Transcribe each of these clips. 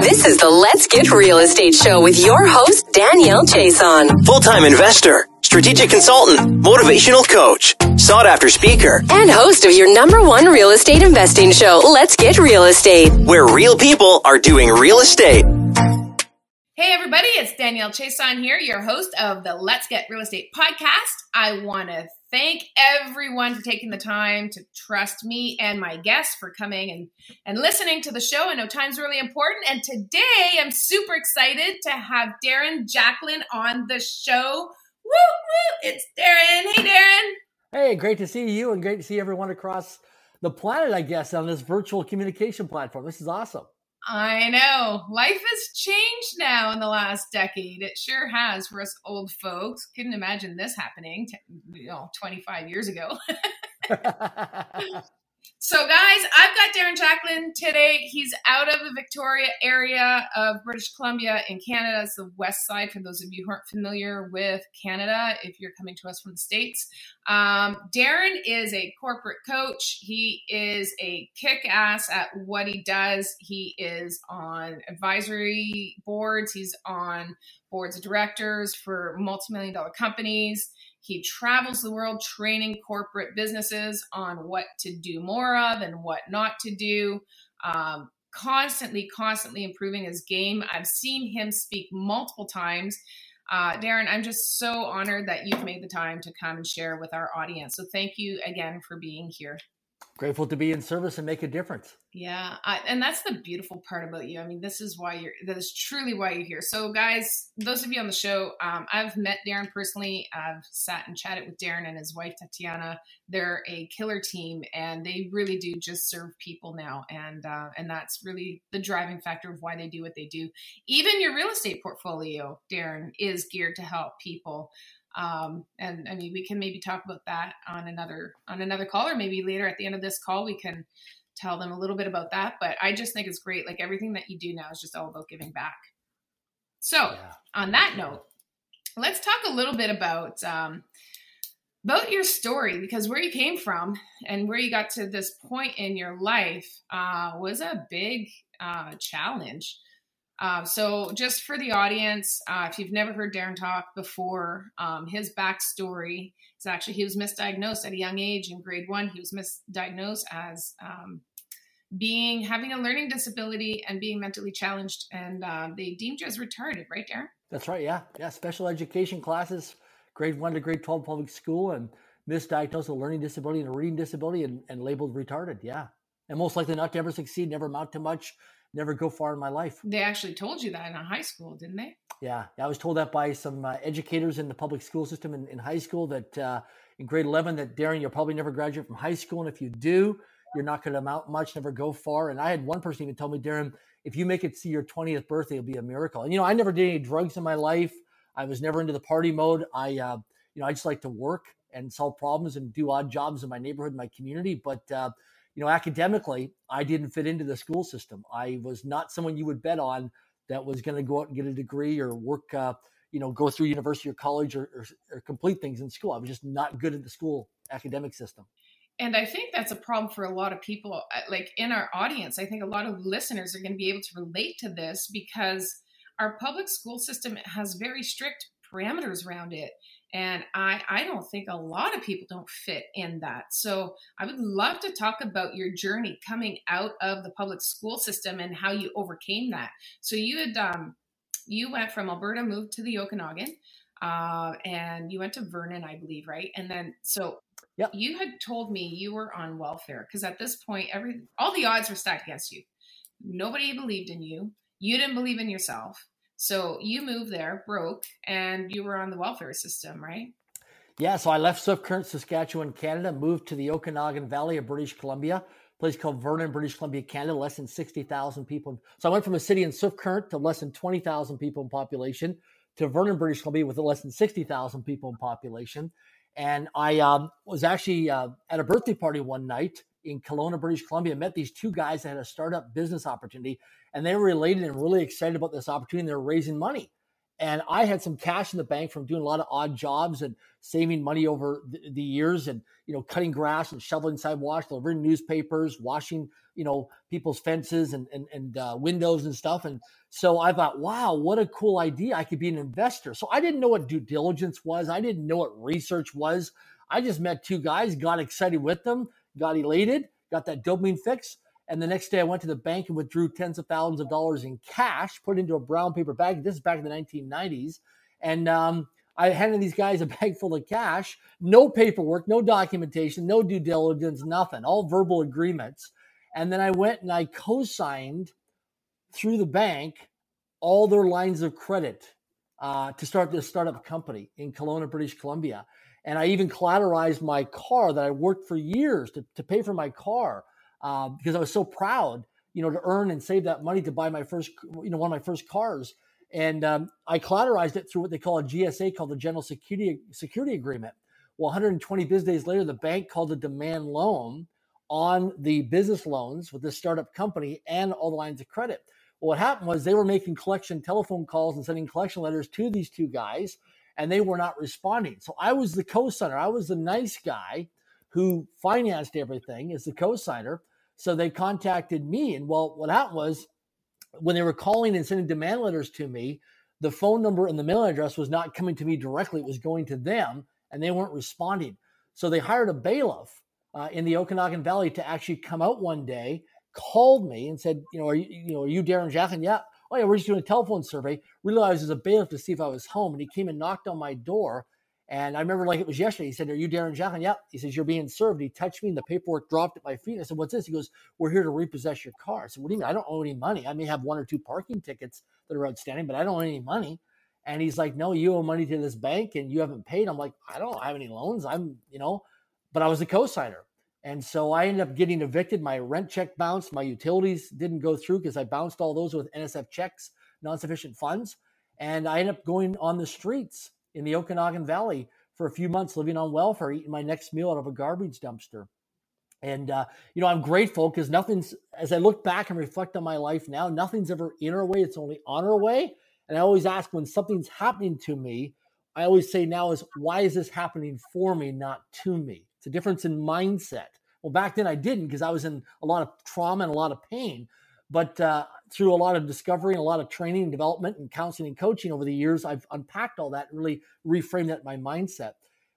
This is the Let's Get Real Estate Show with your host, Danielle Chason. Full time investor, strategic consultant, motivational coach, sought after speaker, and host of your number one real estate investing show, Let's Get Real Estate, where real people are doing real estate. Hey, everybody, it's Danielle Chason here, your host of the Let's Get Real Estate podcast. I want to thank everyone for taking the time to trust me and my guests for coming and, and listening to the show. I know time's really important. And today I'm super excited to have Darren Jacklin on the show. Woo, woo, it's Darren. Hey, Darren. Hey, great to see you and great to see everyone across the planet, I guess, on this virtual communication platform. This is awesome. I know. Life has changed now in the last decade. It sure has for us old folks. Couldn't imagine this happening, you know, 25 years ago. So, guys, I've got Darren Jacklin today. He's out of the Victoria area of British Columbia in Canada. It's the west side for those of you who aren't familiar with Canada, if you're coming to us from the States. Um, Darren is a corporate coach. He is a kick ass at what he does. He is on advisory boards, he's on boards of directors for multi million dollar companies. He travels the world training corporate businesses on what to do more of and what not to do. Um, constantly, constantly improving his game. I've seen him speak multiple times. Uh, Darren, I'm just so honored that you've made the time to come and share with our audience. So thank you again for being here. Grateful to be in service and make a difference. Yeah, I, and that's the beautiful part about you. I mean, this is why you're. That is truly why you're here. So, guys, those of you on the show, um, I've met Darren personally. I've sat and chatted with Darren and his wife Tatiana. They're a killer team, and they really do just serve people now, and uh, and that's really the driving factor of why they do what they do. Even your real estate portfolio, Darren, is geared to help people. Um, and I mean, we can maybe talk about that on another on another call, or maybe later at the end of this call, we can tell them a little bit about that. But I just think it's great. Like everything that you do now is just all about giving back. So, yeah. on that note, let's talk a little bit about um, about your story because where you came from and where you got to this point in your life uh, was a big uh, challenge. Uh, so, just for the audience, uh, if you've never heard Darren talk before, um, his backstory is actually he was misdiagnosed at a young age in grade one. He was misdiagnosed as um, being having a learning disability and being mentally challenged, and uh, they deemed you as retarded, right, Darren? That's right. Yeah, yeah. Special education classes, grade one to grade twelve public school, and misdiagnosed with a learning disability and a reading disability, and, and labeled retarded. Yeah, and most likely not to ever succeed, never amount to much never go far in my life. They actually told you that in high school, didn't they? Yeah, I was told that by some uh, educators in the public school system in, in high school that uh, in grade 11 that Darren, you'll probably never graduate from high school. And if you do, you're not going to amount much, never go far. And I had one person even tell me, Darren, if you make it to your 20th birthday, it'll be a miracle. And, you know, I never did any drugs in my life. I was never into the party mode. I, uh, you know, I just like to work and solve problems and do odd jobs in my neighborhood, my community. But, uh, you know, academically, I didn't fit into the school system. I was not someone you would bet on that was going to go out and get a degree or work, uh, you know, go through university or college or, or, or complete things in school. I was just not good at the school academic system. And I think that's a problem for a lot of people, uh, like in our audience. I think a lot of listeners are going to be able to relate to this because our public school system has very strict parameters around it and i i don't think a lot of people don't fit in that. So i would love to talk about your journey coming out of the public school system and how you overcame that. So you had um you went from alberta moved to the okanagan uh, and you went to vernon i believe right? And then so yep. you had told me you were on welfare because at this point every all the odds were stacked against you. Nobody believed in you. You didn't believe in yourself so you moved there, broke, and you were on the welfare system, right? Yeah, so I left Swift Current, Saskatchewan, Canada, moved to the Okanagan Valley of British Columbia, place called Vernon, British Columbia, Canada, less than 60,000 people. So I went from a city in Swift Current to less than 20,000 people in population to Vernon, British Columbia with less than 60,000 people in population. And I um, was actually uh, at a birthday party one night in Kelowna, British Columbia, met these two guys that had a startup business opportunity, and they were related and really excited about this opportunity. They're raising money, And I had some cash in the bank from doing a lot of odd jobs and saving money over the, the years and, you know, cutting grass and shoveling sidewalks, delivering newspapers, washing, you know, people's fences and, and, and uh, windows and stuff. And so I thought, wow, what a cool idea. I could be an investor. So I didn't know what due diligence was. I didn't know what research was. I just met two guys, got excited with them, got elated, got that dopamine fix and the next day, I went to the bank and withdrew tens of thousands of dollars in cash, put into a brown paper bag. This is back in the 1990s. And um, I handed these guys a bag full of cash, no paperwork, no documentation, no due diligence, nothing, all verbal agreements. And then I went and I co signed through the bank all their lines of credit uh, to start this startup company in Kelowna, British Columbia. And I even collateralized my car that I worked for years to, to pay for my car uh, because I was so proud, you know, to earn and save that money to buy my first, you know, one of my first cars. And um, I collateralized it through what they call a GSA, called the General Security Security Agreement. Well, 120 business days later, the bank called a demand loan on the business loans with this startup company and all the lines of credit. Well, what happened was they were making collection telephone calls and sending collection letters to these two guys, and they were not responding. So I was the co-signer. I was the nice guy who financed everything as the co-signer. So they contacted me. And well, what happened was when they were calling and sending demand letters to me, the phone number and the mailing address was not coming to me directly. It was going to them and they weren't responding. So they hired a bailiff uh, in the Okanagan Valley to actually come out one day, called me and said, you know, are you, you know, are you Darren Jacklin? Yeah. Oh yeah, we're just doing a telephone survey. Realized as a bailiff to see if I was home, and he came and knocked on my door and I remember like it was yesterday. He said, Are you Darren Jacklin? Yep. He says, You're being served. He touched me and the paperwork dropped at my feet. I said, What's this? He goes, We're here to repossess your car. I said, What do you mean? I don't owe any money. I may have one or two parking tickets that are outstanding, but I don't owe any money. And he's like, No, you owe money to this bank and you haven't paid. I'm like, I don't have any loans. I'm, you know, but I was a co-signer. And so I ended up getting evicted. My rent check bounced. My utilities didn't go through because I bounced all those with NSF checks, non sufficient funds. And I ended up going on the streets in the Okanagan Valley for a few months living on welfare, eating my next meal out of a garbage dumpster. And, uh, you know, I'm grateful because nothing's, as I look back and reflect on my life now, nothing's ever in our way. It's only on our way. And I always ask when something's happening to me, I always say now is, why is this happening for me, not to me? It's a difference in mindset. Well, back then I didn't because I was in a lot of trauma and a lot of pain. But uh, through a lot of discovery and a lot of training and development and counseling and coaching over the years, I've unpacked all that and really reframed that my mindset.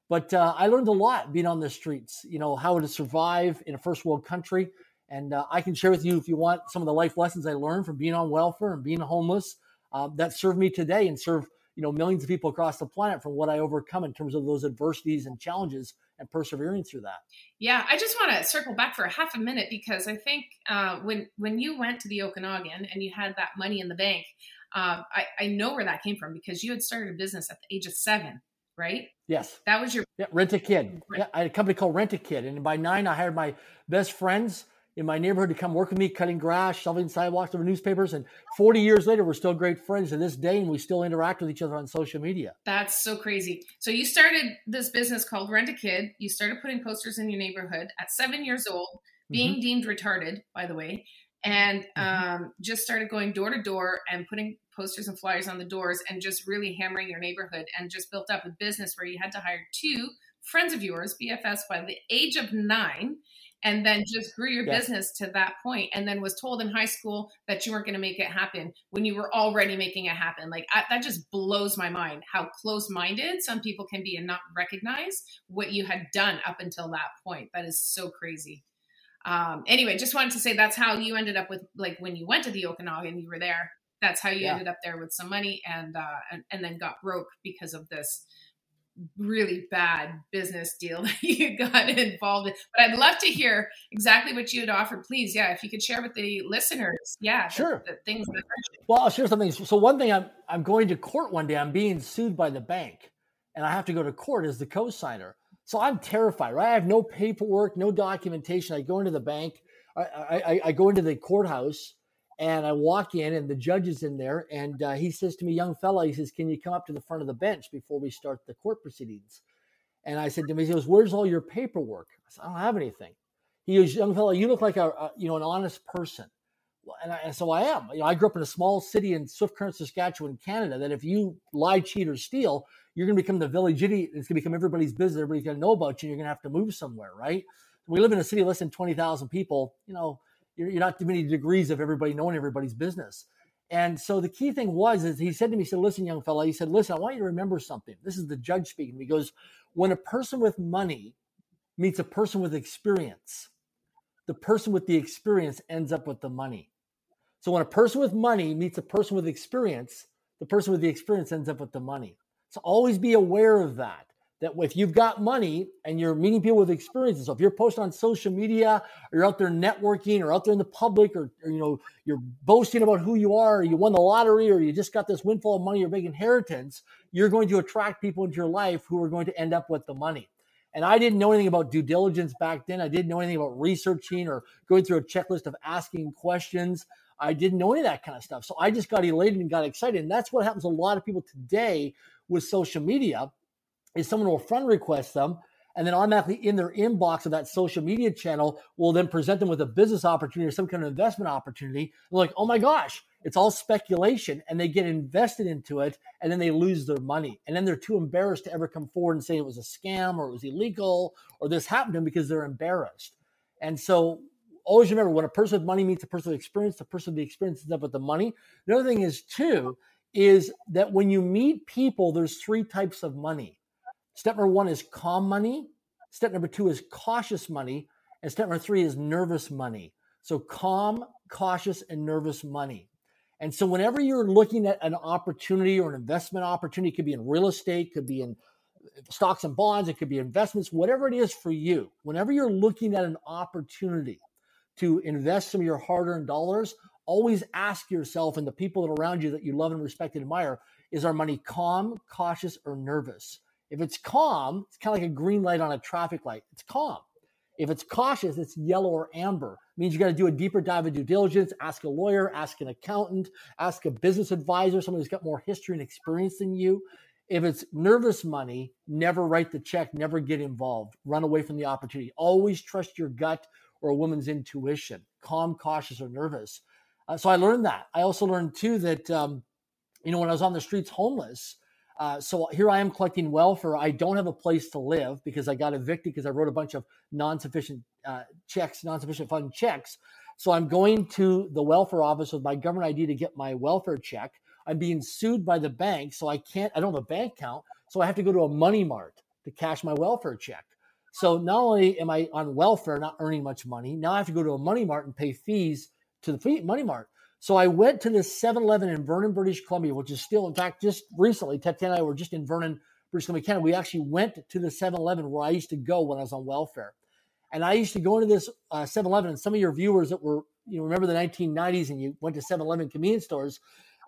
But uh, I learned a lot being on the streets, you know, how to survive in a first world country. And uh, I can share with you, if you want, some of the life lessons I learned from being on welfare and being homeless uh, that serve me today and serve, you know, millions of people across the planet from what I overcome in terms of those adversities and challenges and persevering through that. Yeah, I just want to circle back for a half a minute because I think uh, when when you went to the Okanagan and you had that money in the bank, uh, I, I know where that came from because you had started a business at the age of seven, right? Yes, that was your yeah, rent a kid. Yeah, I had a company called Rent a Kid, and by nine, I hired my best friends in my neighborhood to come work with me, cutting grass, shoveling sidewalks, over newspapers. And 40 years later, we're still great friends to this day, and we still interact with each other on social media. That's so crazy. So you started this business called Rent a Kid. You started putting posters in your neighborhood at seven years old, being mm-hmm. deemed retarded, by the way, and mm-hmm. um, just started going door to door and putting posters and flyers on the doors and just really hammering your neighborhood and just built up a business where you had to hire two friends of yours, BFS, by the age of nine and then just grew your yes. business to that point and then was told in high school that you weren't going to make it happen when you were already making it happen like I, that just blows my mind how close-minded some people can be and not recognize what you had done up until that point that is so crazy um anyway just wanted to say that's how you ended up with like when you went to the okanagan you were there that's how you yeah. ended up there with some money and uh and, and then got broke because of this really bad business deal that you got involved in. But I'd love to hear exactly what you had offered. Please, yeah, if you could share with the listeners, yeah, sure, the, the things. That well, I'll share something. So one thing, I'm I'm going to court one day. I'm being sued by the bank, and I have to go to court as the co-signer. So I'm terrified. Right, I have no paperwork, no documentation. I go into the bank. I, I, I go into the courthouse and I walk in, and the judge is in there, and uh, he says to me, "Young fella," he says, "Can you come up to the front of the bench before we start the court proceedings?" And I said to him, "He goes, where's all your paperwork?" I said, "I don't have anything." He goes, "Young fella, you look like a, a you know an honest person. and, I, and, so I am. You know, I grew up in a small city in Swift Current, Saskatchewan, Canada. That if you lie, cheat, or steal, you're going to become the village idiot. It's going to become everybody's business. Everybody's going to know about you. And you're going to have to move somewhere, right? We live in a city less than twenty thousand people. You know, you're, you're not too many degrees of everybody knowing everybody's business. And so the key thing was, is he said to me, he said, "Listen, young fella," he said, "Listen, I want you to remember something. This is the judge speaking." He goes, "When a person with money meets a person with experience." the person with the experience ends up with the money. So when a person with money meets a person with experience, the person with the experience ends up with the money. So always be aware of that. That if you've got money and you're meeting people with experiences, so if you're posting on social media or you're out there networking or out there in the public or, or you know you're boasting about who you are, or you won the lottery or you just got this windfall of money or big inheritance, you're going to attract people into your life who are going to end up with the money. And I didn't know anything about due diligence back then. I didn't know anything about researching or going through a checklist of asking questions. I didn't know any of that kind of stuff. So I just got elated and got excited. And that's what happens to a lot of people today with social media is someone will friend request them and then automatically in their inbox of that social media channel will then present them with a business opportunity or some kind of investment opportunity. They're like, oh my gosh, it's all speculation and they get invested into it and then they lose their money. And then they're too embarrassed to ever come forward and say it was a scam or it was illegal or this happened to them because they're embarrassed. And so always remember when a person with money meets a person with experience, the person with the experience ends up with the money. The other thing is too, is that when you meet people, there's three types of money. Step number one is calm money. Step number two is cautious money. And step number three is nervous money. So calm, cautious, and nervous money. And so whenever you're looking at an opportunity or an investment opportunity, it could be in real estate, could be in uh, stocks and bonds, it could be investments, whatever it is for you. Whenever you're looking at an opportunity to invest some of your hard-earned dollars, always ask yourself and the people that around you that you love and respect and admire, is our money calm, cautious, or nervous? If it's calm, it's kind of like a green light on a traffic light. It's calm. If it's cautious, it's yellow or amber. It means you got to do a deeper dive of due diligence, ask a lawyer, ask an accountant, ask a business advisor, somebody who's got more history and experience than you. If it's nervous money, never write the check, never get involved, run away from the opportunity. Always trust your gut or a woman's intuition, calm, cautious, or nervous. Uh, so I learned that. I also learned too that, um, you know, when I was on the streets homeless, uh, so here I am collecting welfare. I don't have a place to live because I got evicted because I wrote a bunch of non-sufficient uh, checks, non-sufficient fund checks. So I'm going to the welfare office with my government ID to get my welfare check. I'm being sued by the bank, so I can't. I don't have a bank account, so I have to go to a money mart to cash my welfare check. So not only am I on welfare, not earning much money, now I have to go to a money mart and pay fees to the money mart. So I went to this 7 Eleven in Vernon, British Columbia, which is still, in fact, just recently, Tatiana and I were just in Vernon, British Columbia, Canada. We actually went to the 7 Eleven where I used to go when I was on welfare. And I used to go into this 7 uh, Eleven, and some of your viewers that were, you know, remember the 1990s and you went to 7 Eleven convenience stores,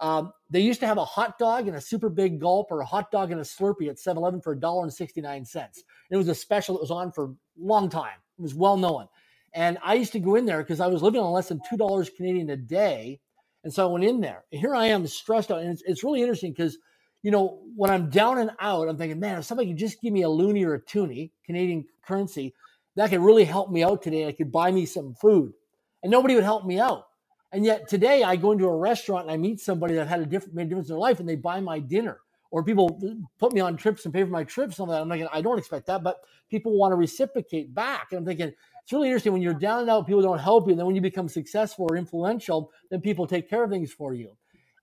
um, they used to have a hot dog and a super big gulp or a hot dog and a Slurpee at 7 Eleven for $1.69. It was a special that was on for a long time. It was well known. And I used to go in there because I was living on less than $2 Canadian a day. And so I went in there. And Here I am stressed out. And it's, it's really interesting because, you know, when I'm down and out, I'm thinking, man, if somebody could just give me a loonie or a toonie, Canadian currency, that could really help me out today. I could buy me some food. And nobody would help me out. And yet today I go into a restaurant and I meet somebody that had a different made a difference in their life and they buy my dinner. Or people put me on trips and pay for my trips and all that. I'm like, I don't expect that, but people want to reciprocate back. And I'm thinking, it's really interesting when you're down and out, people don't help you. And then when you become successful or influential, then people take care of things for you.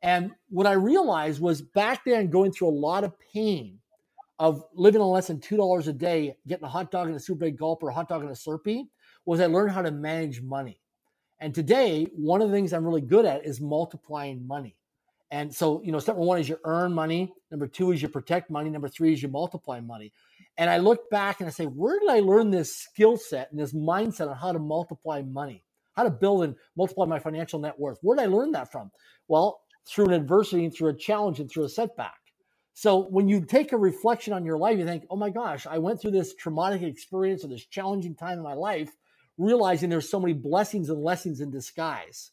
And what I realized was back then going through a lot of pain of living on less than $2 a day, getting a hot dog and a super big gulp or a hot dog and a Slurpee, was I learned how to manage money. And today, one of the things I'm really good at is multiplying money. And so, you know, step one is you earn money. Number two is you protect money. Number three is you multiply money. And I look back and I say, where did I learn this skill set and this mindset on how to multiply money, how to build and multiply my financial net worth? Where did I learn that from? Well, through an adversity and through a challenge and through a setback. So when you take a reflection on your life, you think, oh my gosh, I went through this traumatic experience or this challenging time in my life, realizing there's so many blessings and lessons in disguise.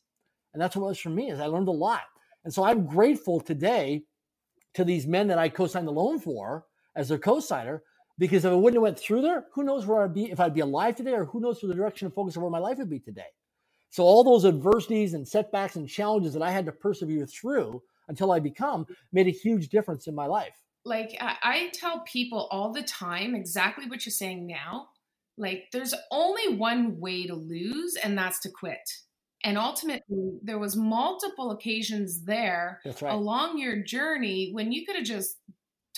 And that's what it was for me is I learned a lot. And so I'm grateful today to these men that I co-signed the loan for as their co-signer because if I wouldn't have went through there, who knows where I'd be, if I'd be alive today, or who knows where the direction and focus of where my life would be today. So all those adversities and setbacks and challenges that I had to persevere through until I become made a huge difference in my life. Like I, I tell people all the time exactly what you're saying now. Like there's only one way to lose, and that's to quit. And ultimately, there was multiple occasions there right. along your journey when you could have just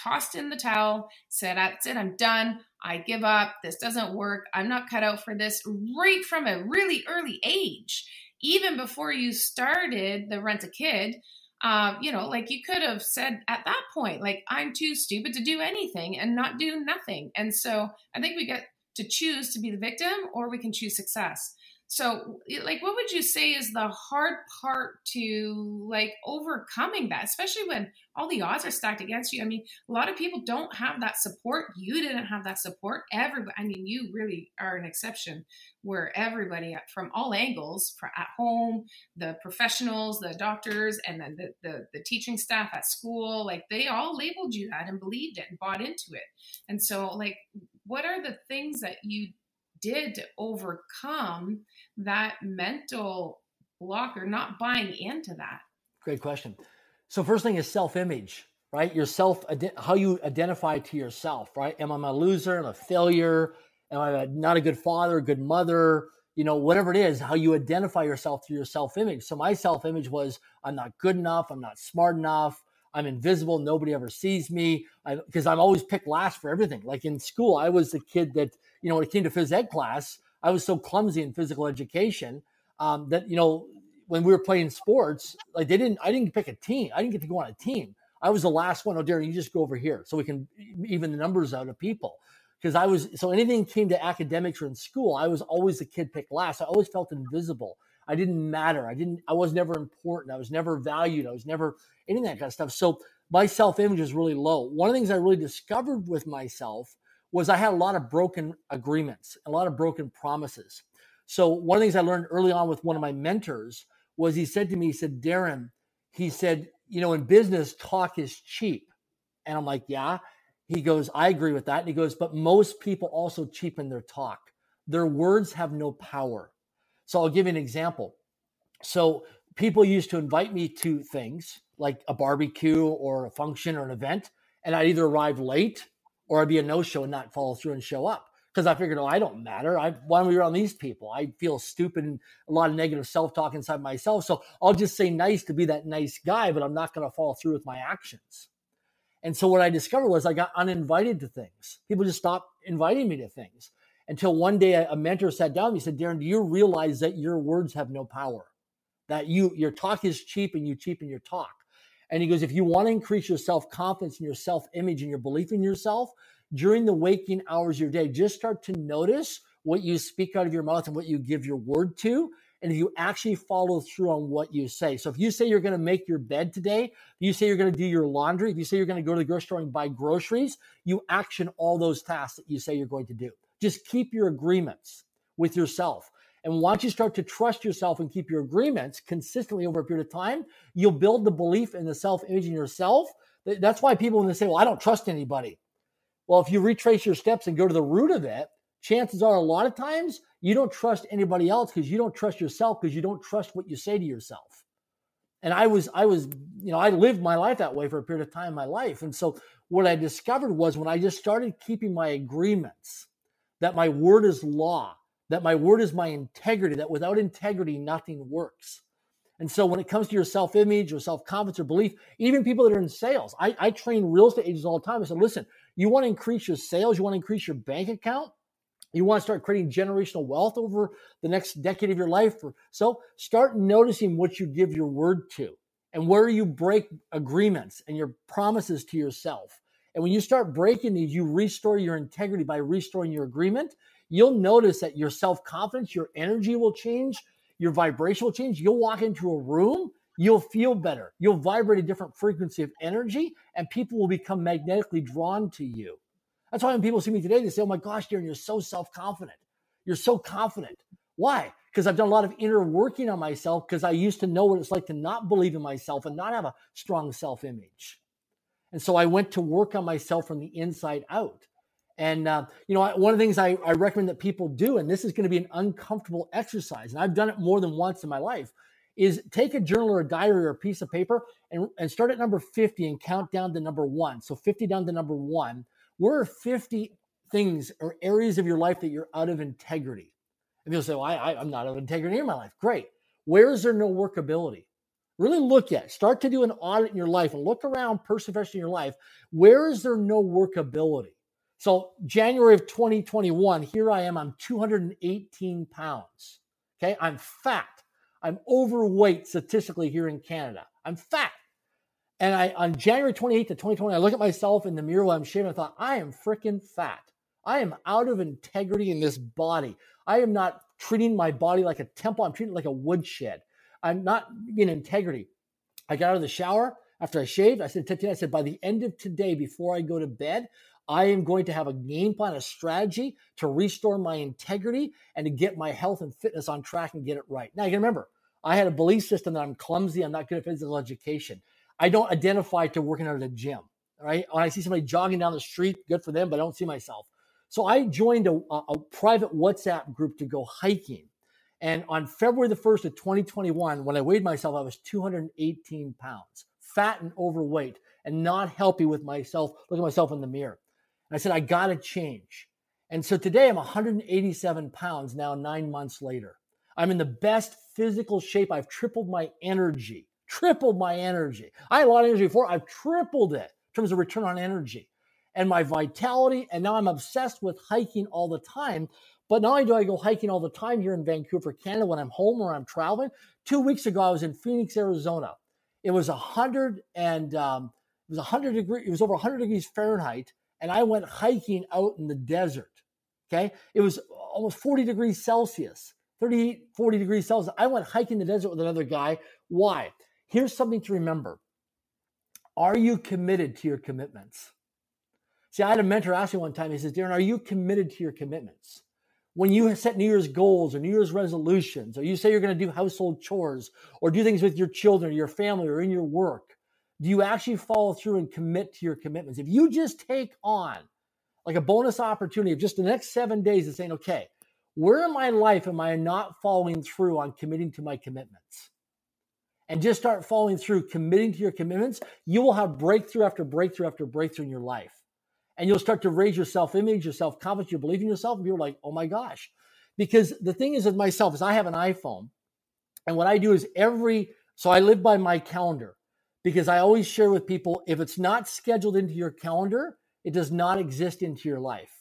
tossed in the towel, said, That's it, I'm done. I give up. This doesn't work. I'm not cut out for this right from a really early age. Even before you started the rent a kid, um, you know, like you could have said at that point, like, I'm too stupid to do anything and not do nothing. And so I think we get to choose to be the victim or we can choose success. So, like, what would you say is the hard part to like overcoming that, especially when all the odds are stacked against you? I mean, a lot of people don't have that support. You didn't have that support. Everybody, I mean, you really are an exception where everybody from all angles, at home, the professionals, the doctors, and then the, the, the teaching staff at school, like they all labeled you that and believed it and bought into it. And so, like, what are the things that you did overcome that mental block or not buying into that? Great question. So first thing is self-image, right? Your self, how you identify to yourself, right? Am I a loser? Am I a failure? Am I not a good father, good mother? You know, whatever it is, how you identify yourself through your self-image. So my self-image was I'm not good enough. I'm not smart enough. I'm invisible. Nobody ever sees me because I'm always picked last for everything. Like in school, I was the kid that, you know, when it came to phys ed class, I was so clumsy in physical education um, that, you know, when we were playing sports, like they didn't, I didn't pick a team. I didn't get to go on a team. I was the last one. Oh, Darren, you just go over here so we can even the numbers out of people. Because I was, so anything came to academics or in school, I was always the kid picked last. I always felt invisible. I didn't matter. I didn't, I was never important. I was never valued. I was never any of that kind of stuff. So my self image is really low. One of the things I really discovered with myself was I had a lot of broken agreements, a lot of broken promises. So one of the things I learned early on with one of my mentors was he said to me, he said, Darren, he said, you know, in business, talk is cheap. And I'm like, yeah. He goes, I agree with that. And he goes, but most people also cheapen their talk. Their words have no power. So I'll give you an example. So people used to invite me to things like a barbecue or a function or an event, and I'd either arrive late or I'd be a no show and not follow through and show up because I figured, oh, I don't matter. I why am we around these people? I feel stupid and a lot of negative self talk inside myself. So I'll just say nice to be that nice guy, but I'm not going to follow through with my actions. And so what I discovered was I got uninvited to things. People just stopped inviting me to things until one day a mentor sat down and he said, Darren, do you realize that your words have no power? that you your talk is cheap and you cheapen your talk. And he goes, if you want to increase your self confidence and your self image and your belief in yourself during the waking hours of your day, just start to notice what you speak out of your mouth and what you give your word to. And if you actually follow through on what you say. So if you say you're going to make your bed today, if you say you're going to do your laundry, if you say you're going to go to the grocery store and buy groceries, you action all those tasks that you say you're going to do. Just keep your agreements with yourself. And once you start to trust yourself and keep your agreements consistently over a period of time, you'll build the belief in the self image in yourself. That's why people, when they say, Well, I don't trust anybody. Well, if you retrace your steps and go to the root of it, chances are a lot of times you don't trust anybody else because you don't trust yourself because you don't trust what you say to yourself. And I was, I was, you know, I lived my life that way for a period of time in my life. And so what I discovered was when I just started keeping my agreements, that my word is law, that my word is my integrity, that without integrity, nothing works. And so when it comes to your self image or self confidence or belief, even people that are in sales, I, I train real estate agents all the time. I said, listen, you want to increase your sales, you want to increase your bank account, you want to start creating generational wealth over the next decade of your life. So start noticing what you give your word to and where you break agreements and your promises to yourself. And when you start breaking these, you restore your integrity by restoring your agreement you'll notice that your self confidence, your energy will change, your vibration will change. You'll walk into a room, you'll feel better. You'll vibrate a different frequency of energy, and people will become magnetically drawn to you. That's why when people see me today, they say, Oh my gosh, Darren, you're so self confident. You're so confident. Why? Because I've done a lot of inner working on myself because I used to know what it's like to not believe in myself and not have a strong self image. And so I went to work on myself from the inside out. And, uh, you know, one of the things I, I recommend that people do, and this is going to be an uncomfortable exercise, and I've done it more than once in my life, is take a journal or a diary or a piece of paper and, and start at number 50 and count down to number one. So 50 down to number one. Where are 50 things or areas of your life that you're out of integrity? And people say, well, I, I, I'm not out of integrity in my life. Great. Where is there no workability? Really look at, start to do an audit in your life and look around perseverance in your life. Where is there no workability? So January of 2021, here I am, I'm 218 pounds. Okay, I'm fat. I'm overweight statistically here in Canada. I'm fat. And I on January 28th of 2020, I look at myself in the mirror while I'm shaving. I thought, I am freaking fat. I am out of integrity in this body. I am not treating my body like a temple. I'm treating it like a woodshed. I'm not in integrity. I got out of the shower after I shaved. I said, Tatiana, I said, by the end of today, before I go to bed, I am going to have a game plan, a strategy to restore my integrity and to get my health and fitness on track and get it right. Now, you can remember, I had a belief system that I'm clumsy, I'm not good at physical education. I don't identify to working out at a gym. Right? When I see somebody jogging down the street, good for them, but I don't see myself. So I joined a, a private WhatsApp group to go hiking. And on February the 1st of 2021, when I weighed myself, I was 218 pounds, fat and overweight, and not healthy with myself, look at myself in the mirror. And I said, I got to change. And so today I'm 187 pounds now, nine months later. I'm in the best physical shape. I've tripled my energy, tripled my energy. I had a lot of energy before. I've tripled it in terms of return on energy and my vitality. And now I'm obsessed with hiking all the time. But not only do I go hiking all the time here in Vancouver, Canada, when I'm home or I'm traveling, two weeks ago I was in Phoenix, Arizona. It was a hundred and um, it was a hundred degree. It was over 100 degrees Fahrenheit, and I went hiking out in the desert. Okay. It was almost 40 degrees Celsius, 38, 40 degrees Celsius. I went hiking the desert with another guy. Why? Here's something to remember. Are you committed to your commitments? See, I had a mentor ask me one time, he says, Darren, are you committed to your commitments? When you set New Year's goals or New Year's resolutions, or you say you're going to do household chores or do things with your children, or your family, or in your work, do you actually follow through and commit to your commitments? If you just take on like a bonus opportunity of just the next seven days and saying, okay, where in my life am I not following through on committing to my commitments? And just start following through, committing to your commitments, you will have breakthrough after breakthrough after breakthrough in your life. And you'll start to raise your self image, your self confidence, you believe in yourself, and people are like, oh my gosh. Because the thing is with myself is I have an iPhone. And what I do is every, so I live by my calendar because I always share with people if it's not scheduled into your calendar, it does not exist into your life.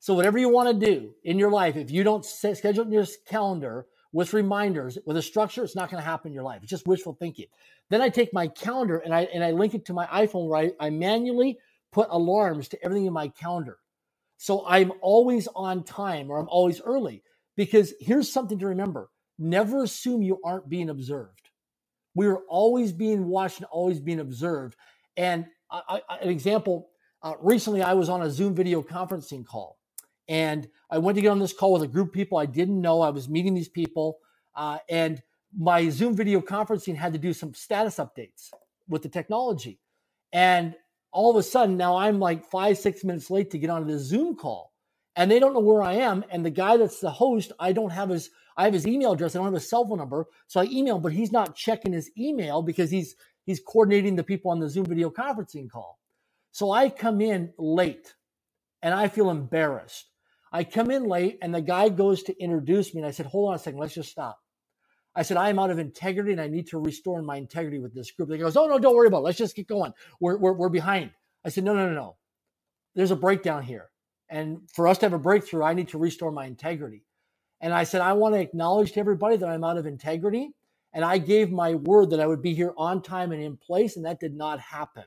So, whatever you want to do in your life, if you don't schedule it in your calendar with reminders, with a structure, it's not going to happen in your life. It's just wishful thinking. Then I take my calendar and I and I link it to my iPhone where I, I manually put alarms to everything in my calendar. So I'm always on time or I'm always early. Because here's something to remember never assume you aren't being observed. We are always being watched and always being observed. And I, I, an example uh, recently, I was on a Zoom video conferencing call, and I went to get on this call with a group of people I didn't know. I was meeting these people, uh, and my Zoom video conferencing had to do some status updates with the technology. And all of a sudden, now I'm like five, six minutes late to get onto the Zoom call, and they don't know where I am. And the guy that's the host, I don't have his I have his email address. I don't have his cell phone number. So I email, but he's not checking his email because he's he's coordinating the people on the Zoom video conferencing call. So I come in late and I feel embarrassed. I come in late and the guy goes to introduce me and I said, hold on a second, let's just stop. I said, I am out of integrity and I need to restore my integrity with this group. He goes, oh, no, don't worry about it. Let's just get going. We're, we're, we're behind. I said, no, no, no, no. There's a breakdown here. And for us to have a breakthrough, I need to restore my integrity. And I said, I want to acknowledge to everybody that I'm out of integrity. And I gave my word that I would be here on time and in place, and that did not happen.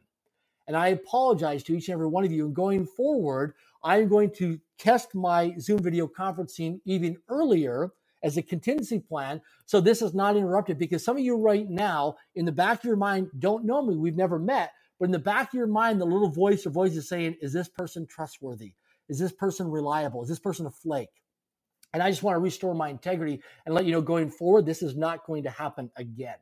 And I apologize to each and every one of you. And going forward, I'm going to test my Zoom video conferencing even earlier as a contingency plan so this is not interrupted because some of you right now in the back of your mind don't know me we've never met but in the back of your mind the little voice or voice is saying is this person trustworthy is this person reliable is this person a flake and I just want to restore my integrity and let you know going forward, this is not going to happen again.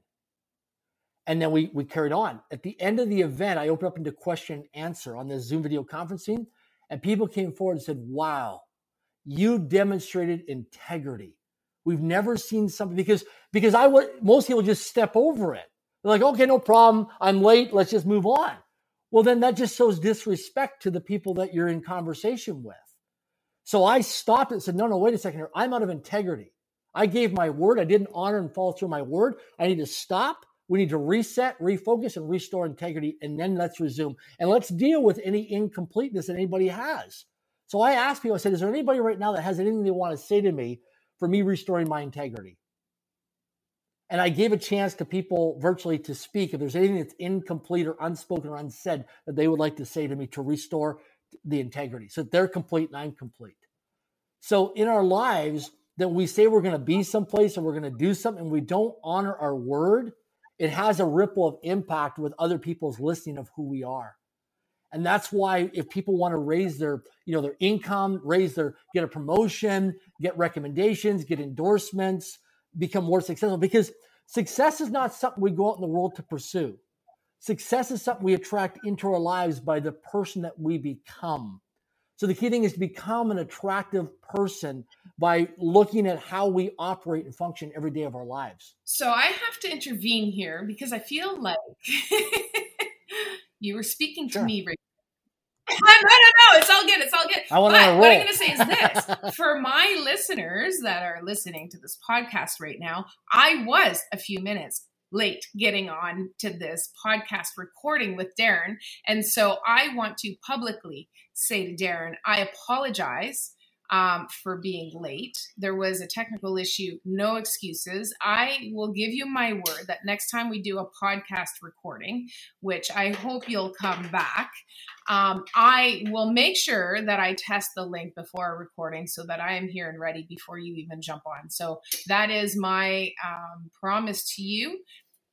And then we, we carried on. At the end of the event, I opened up into question and answer on the Zoom video conferencing. And people came forward and said, wow, you demonstrated integrity. We've never seen something because because I would most people just step over it. They're like, okay, no problem. I'm late. Let's just move on. Well, then that just shows disrespect to the people that you're in conversation with. So I stopped and said, no, no, wait a second here. I'm out of integrity. I gave my word. I didn't honor and follow through my word. I need to stop. We need to reset, refocus, and restore integrity, and then let's resume. And let's deal with any incompleteness that anybody has. So I asked people, I said, is there anybody right now that has anything they want to say to me for me restoring my integrity? And I gave a chance to people virtually to speak if there's anything that's incomplete or unspoken or unsaid that they would like to say to me to restore the integrity. So they're complete and I'm complete. So in our lives, that we say we're going to be someplace and we're going to do something, and we don't honor our word, it has a ripple of impact with other people's listening of who we are. And that's why if people want to raise their, you know, their income, raise their, get a promotion, get recommendations, get endorsements, become more successful, because success is not something we go out in the world to pursue. Success is something we attract into our lives by the person that we become. So the key thing is to become an attractive person by looking at how we operate and function every day of our lives. So I have to intervene here because I feel like you were speaking to sure. me right no, no, no. It's all good. It's all good. I want but what I'm going to say is this for my listeners that are listening to this podcast right now, I was a few minutes late getting on to this podcast recording with Darren. And so I want to publicly say to Darren, I apologize um, for being late. There was a technical issue, no excuses. I will give you my word that next time we do a podcast recording, which I hope you'll come back, um, I will make sure that I test the link before recording so that I am here and ready before you even jump on. So that is my um, promise to you.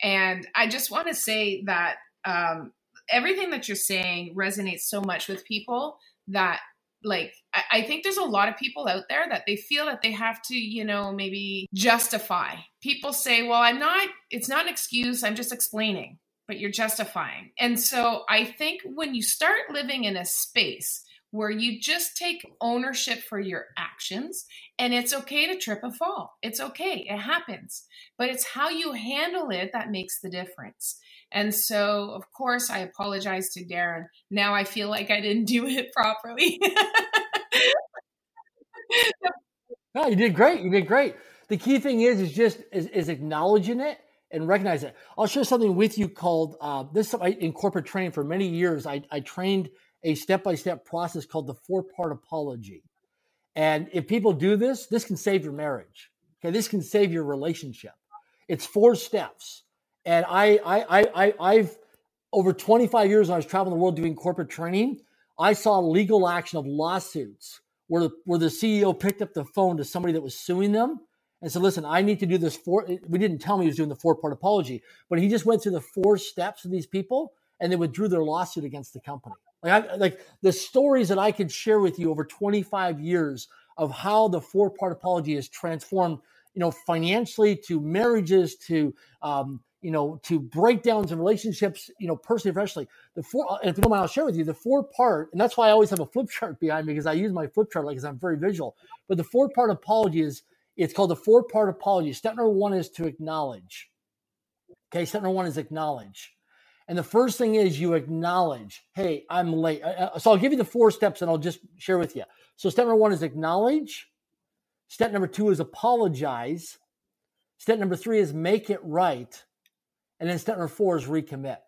And I just want to say that um, everything that you're saying resonates so much with people that like I, I think there's a lot of people out there that they feel that they have to you know maybe justify people say well i'm not it's not an excuse i'm just explaining but you're justifying and so i think when you start living in a space where you just take ownership for your actions and it's okay to trip and fall. It's okay. It happens. But it's how you handle it that makes the difference. And so, of course, I apologize to Darren. Now I feel like I didn't do it properly. no, you did great. You did great. The key thing is, is just is, is acknowledging it and recognize it. I'll share something with you called uh, this in corporate training for many years. I, I trained a step by step process called the four part apology. And if people do this, this can save your marriage. Okay, this can save your relationship. It's four steps. And I, I, I, I have over 25 years when I was traveling the world doing corporate training, I saw legal action of lawsuits where the, where the CEO picked up the phone to somebody that was suing them and said, listen, I need to do this four. We didn't tell him he was doing the four part apology, but he just went through the four steps of these people and they withdrew their lawsuit against the company. Like, I, like the stories that I could share with you over 25 years of how the four part apology has transformed, you know, financially to marriages to, um, you know, to breakdowns in relationships, you know, personally, professionally. The four, and if you don't mind, I'll share with you the four part, and that's why I always have a flip chart behind me because I use my flip chart like because I'm very visual. But the four part apology is it's called the four part apology. Step number one is to acknowledge. Okay, step number one is acknowledge. And the first thing is you acknowledge, hey, I'm late. Uh, uh, so I'll give you the four steps and I'll just share with you. So step number one is acknowledge. Step number two is apologize. Step number three is make it right. And then step number four is recommit.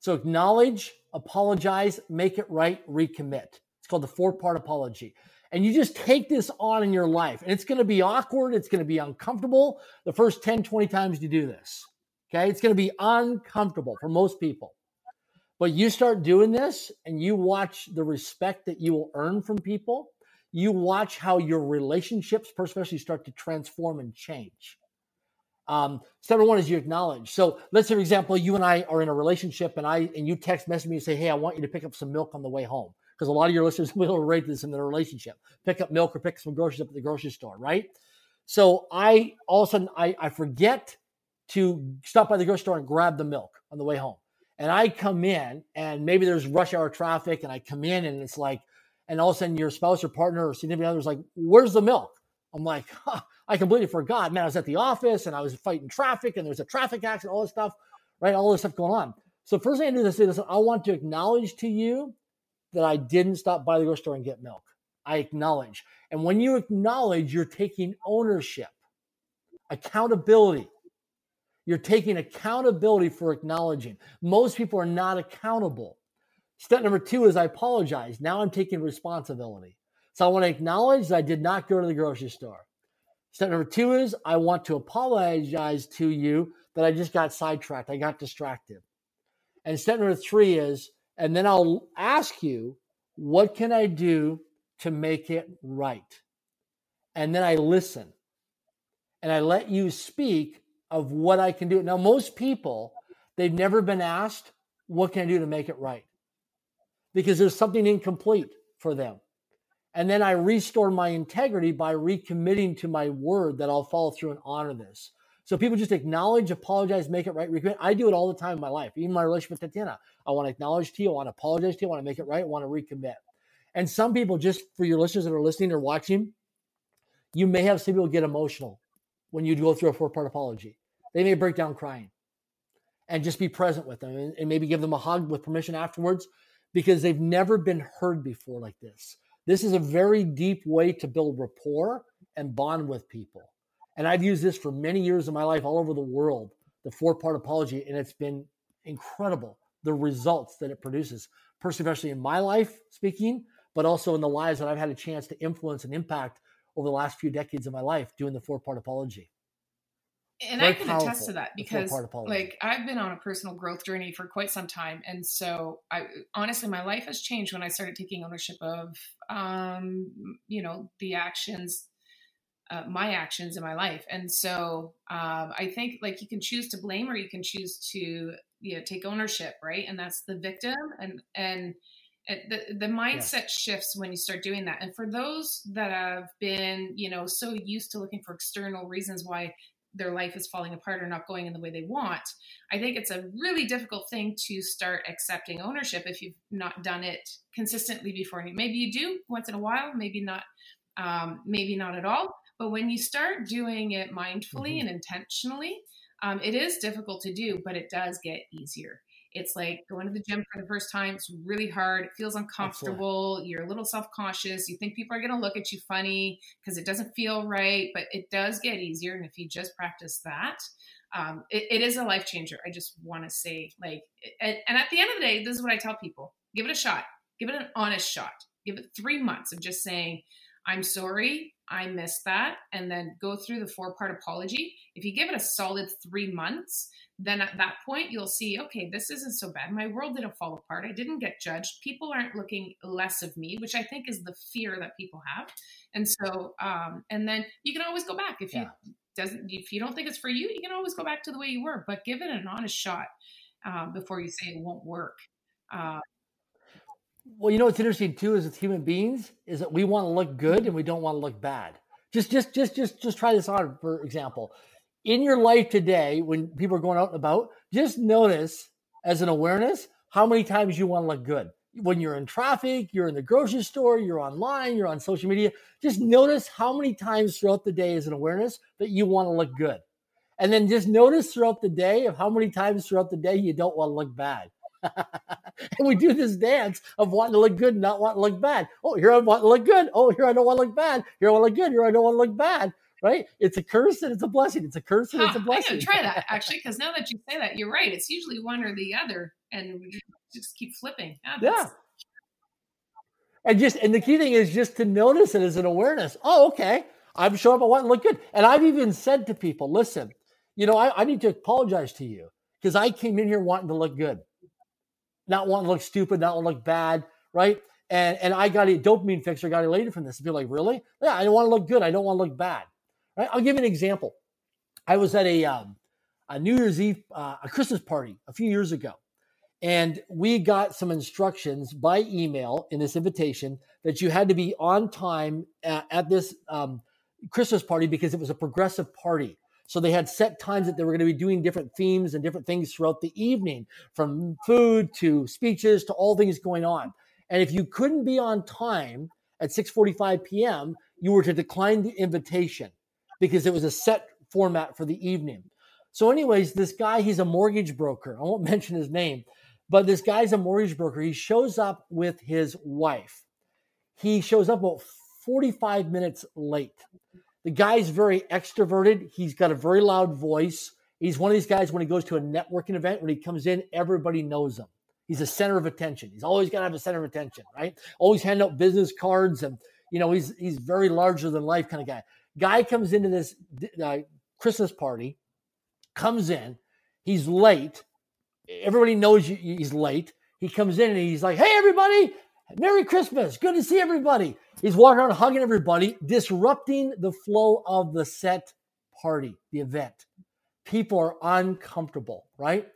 So acknowledge, apologize, make it right, recommit. It's called the four part apology. And you just take this on in your life. And it's going to be awkward. It's going to be uncomfortable the first 10, 20 times you do this. Okay. It's going to be uncomfortable for most people. But you start doing this and you watch the respect that you will earn from people. You watch how your relationships, especially, start to transform and change. Um, step number one is you acknowledge. So let's say, for example, you and I are in a relationship, and I and you text message me and say, "Hey, I want you to pick up some milk on the way home," because a lot of your listeners will rate this in their relationship. Pick up milk or pick some groceries up at the grocery store, right? So I all of a sudden I, I forget to stop by the grocery store and grab the milk on the way home. And I come in and maybe there's rush hour traffic and I come in and it's like, and all of a sudden your spouse or partner or significant other is like, "Where's the milk?" I'm like, huh, I completely forgot. Man, I was at the office and I was fighting traffic, and there's a traffic accident, all this stuff, right? All this stuff going on. So first thing I do is say, listen, I want to acknowledge to you that I didn't stop by the grocery store and get milk. I acknowledge. And when you acknowledge, you're taking ownership, accountability. You're taking accountability for acknowledging. Most people are not accountable. Step number two is I apologize. Now I'm taking responsibility. So I want to acknowledge that I did not go to the grocery store. Step number two is I want to apologize to you that I just got sidetracked. I got distracted. And step number three is, and then I'll ask you, what can I do to make it right? And then I listen and I let you speak of what I can do. Now, most people, they've never been asked, what can I do to make it right? Because there's something incomplete for them. And then I restore my integrity by recommitting to my word that I'll follow through and honor this. So people just acknowledge, apologize, make it right, recommit. I do it all the time in my life, even my relationship with Tatiana. I want to acknowledge to you, I want to apologize to you, I want to make it right, I want to recommit. And some people, just for your listeners that are listening or watching, you may have some people get emotional when you go through a four part apology. They may break down crying and just be present with them and, and maybe give them a hug with permission afterwards because they've never been heard before like this. This is a very deep way to build rapport and bond with people. And I've used this for many years of my life all over the world, the four part apology, and it's been incredible the results that it produces, personally, in my life speaking, but also in the lives that I've had a chance to influence and impact over the last few decades of my life doing the four part apology and Very I can attest to that because like I've been on a personal growth journey for quite some time and so I honestly my life has changed when I started taking ownership of um you know the actions uh, my actions in my life. And so um I think like you can choose to blame or you can choose to you know take ownership right? And that's the victim and and the, the mindset shifts when you start doing that. And for those that have been you know so used to looking for external reasons why their life is falling apart or not going in the way they want. I think it's a really difficult thing to start accepting ownership if you've not done it consistently before. Maybe you do once in a while, maybe not, um, maybe not at all. But when you start doing it mindfully mm-hmm. and intentionally, um, it is difficult to do, but it does get easier. It's like going to the gym for the first time. It's really hard. It feels uncomfortable. You're a little self conscious. You think people are going to look at you funny because it doesn't feel right, but it does get easier. And if you just practice that, um, it, it is a life changer. I just want to say, like, and, and at the end of the day, this is what I tell people give it a shot, give it an honest shot, give it three months of just saying, I'm sorry, I missed that, and then go through the four part apology. If you give it a solid three months, then at that point you'll see okay this isn't so bad. My world didn't fall apart. I didn't get judged. People aren't looking less of me which i think is the fear that people have. And so um and then you can always go back. If yeah. you doesn't if you don't think it's for you you can always go back to the way you were but give it an honest shot um, before you say it won't work. Uh, well you know what's interesting too is with human beings is that we want to look good and we don't want to look bad just just just just just try this on for example in your life today, when people are going out and about, just notice as an awareness how many times you want to look good. When you're in traffic, you're in the grocery store, you're online, you're on social media, just notice how many times throughout the day as an awareness that you want to look good. And then just notice throughout the day of how many times throughout the day you don't want to look bad. And we do this dance of wanting to look good and not wanting to look bad. Oh, here I want to look good. Oh, here I don't want to look bad. Here I want to look good. Here I don't want to look bad right? It's a curse and it's a blessing. It's a curse and it's a blessing. I'm try that actually, because now that you say that, you're right. It's usually one or the other, and we just keep flipping. Yeah. yeah. And just and the key thing is just to notice it as an awareness. Oh, okay. I'm showing up. I want to look good. And I've even said to people, listen, you know, I, I need to apologize to you because I came in here wanting to look good, not wanting to look stupid, not want to look bad, right? And and I got a dopamine fix or got elated from this. And be like, really? Yeah, I don't want to look good. I don't want to look bad. Right? I'll give you an example. I was at a um, a New Year's Eve, uh, a Christmas party a few years ago, and we got some instructions by email in this invitation that you had to be on time at, at this um, Christmas party because it was a progressive party. So they had set times that they were going to be doing different themes and different things throughout the evening, from food to speeches to all things going on. And if you couldn't be on time at 6:45 p.m., you were to decline the invitation because it was a set format for the evening. So, anyways, this guy, he's a mortgage broker. I won't mention his name, but this guy's a mortgage broker. He shows up with his wife. He shows up about 45 minutes late. The guy's very extroverted. He's got a very loud voice. He's one of these guys when he goes to a networking event, when he comes in, everybody knows him. He's a center of attention. He's always got to have a center of attention, right? Always hand out business cards and, you know, he's, he's very larger than life kind of guy. Guy comes into this uh, Christmas party, comes in, he's late. Everybody knows he's late. He comes in and he's like, hey, everybody, Merry Christmas. Good to see everybody. He's walking around hugging everybody, disrupting the flow of the set party, the event. People are uncomfortable, right?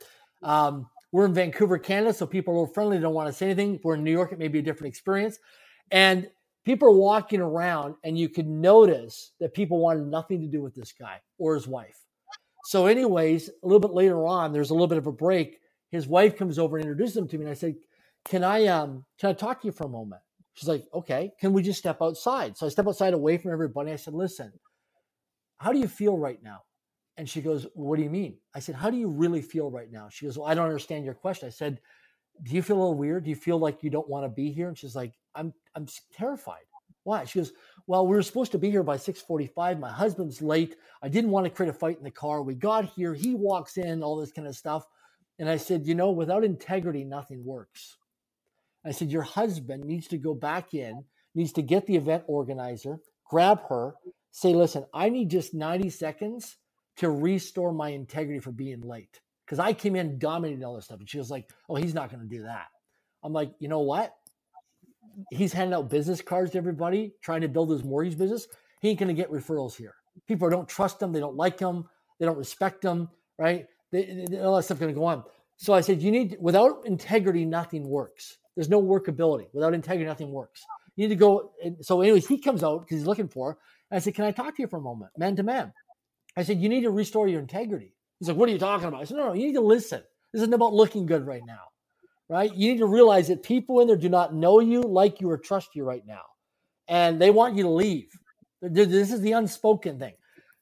Um, we're in Vancouver, Canada, so people are a little friendly, don't want to say anything. We're in New York, it may be a different experience. And people are walking around, and you can notice that people wanted nothing to do with this guy or his wife. So, anyways, a little bit later on, there's a little bit of a break. His wife comes over and introduces him to me, and I said, "Can I um can I talk to you for a moment?" She's like, "Okay, can we just step outside?" So I step outside away from everybody. I said, "Listen, how do you feel right now?" And she goes, What do you mean? I said, How do you really feel right now? She goes, Well, I don't understand your question. I said, Do you feel a little weird? Do you feel like you don't want to be here? And she's like, I'm I'm terrified. Why? She goes, Well, we were supposed to be here by 645. My husband's late. I didn't want to create a fight in the car. We got here, he walks in, all this kind of stuff. And I said, you know, without integrity, nothing works. I said, your husband needs to go back in, needs to get the event organizer, grab her, say, listen, I need just 90 seconds to restore my integrity for being late. Because I came in dominating all this stuff. And she was like, oh, he's not going to do that. I'm like, you know what? He's handing out business cards to everybody, trying to build his mortgage business. He ain't going to get referrals here. People don't trust him. They don't like him. They don't respect him, right? They, they, all that stuff going to go on. So I said, you need, without integrity, nothing works. There's no workability. Without integrity, nothing works. You need to go. And so, anyways, he comes out because he's looking for. I said, can I talk to you for a moment, man to man? I said, you need to restore your integrity. He's like, what are you talking about? I said, no, no, you need to listen. This isn't about looking good right now, right? You need to realize that people in there do not know you, like you, or trust you right now. And they want you to leave. This is the unspoken thing.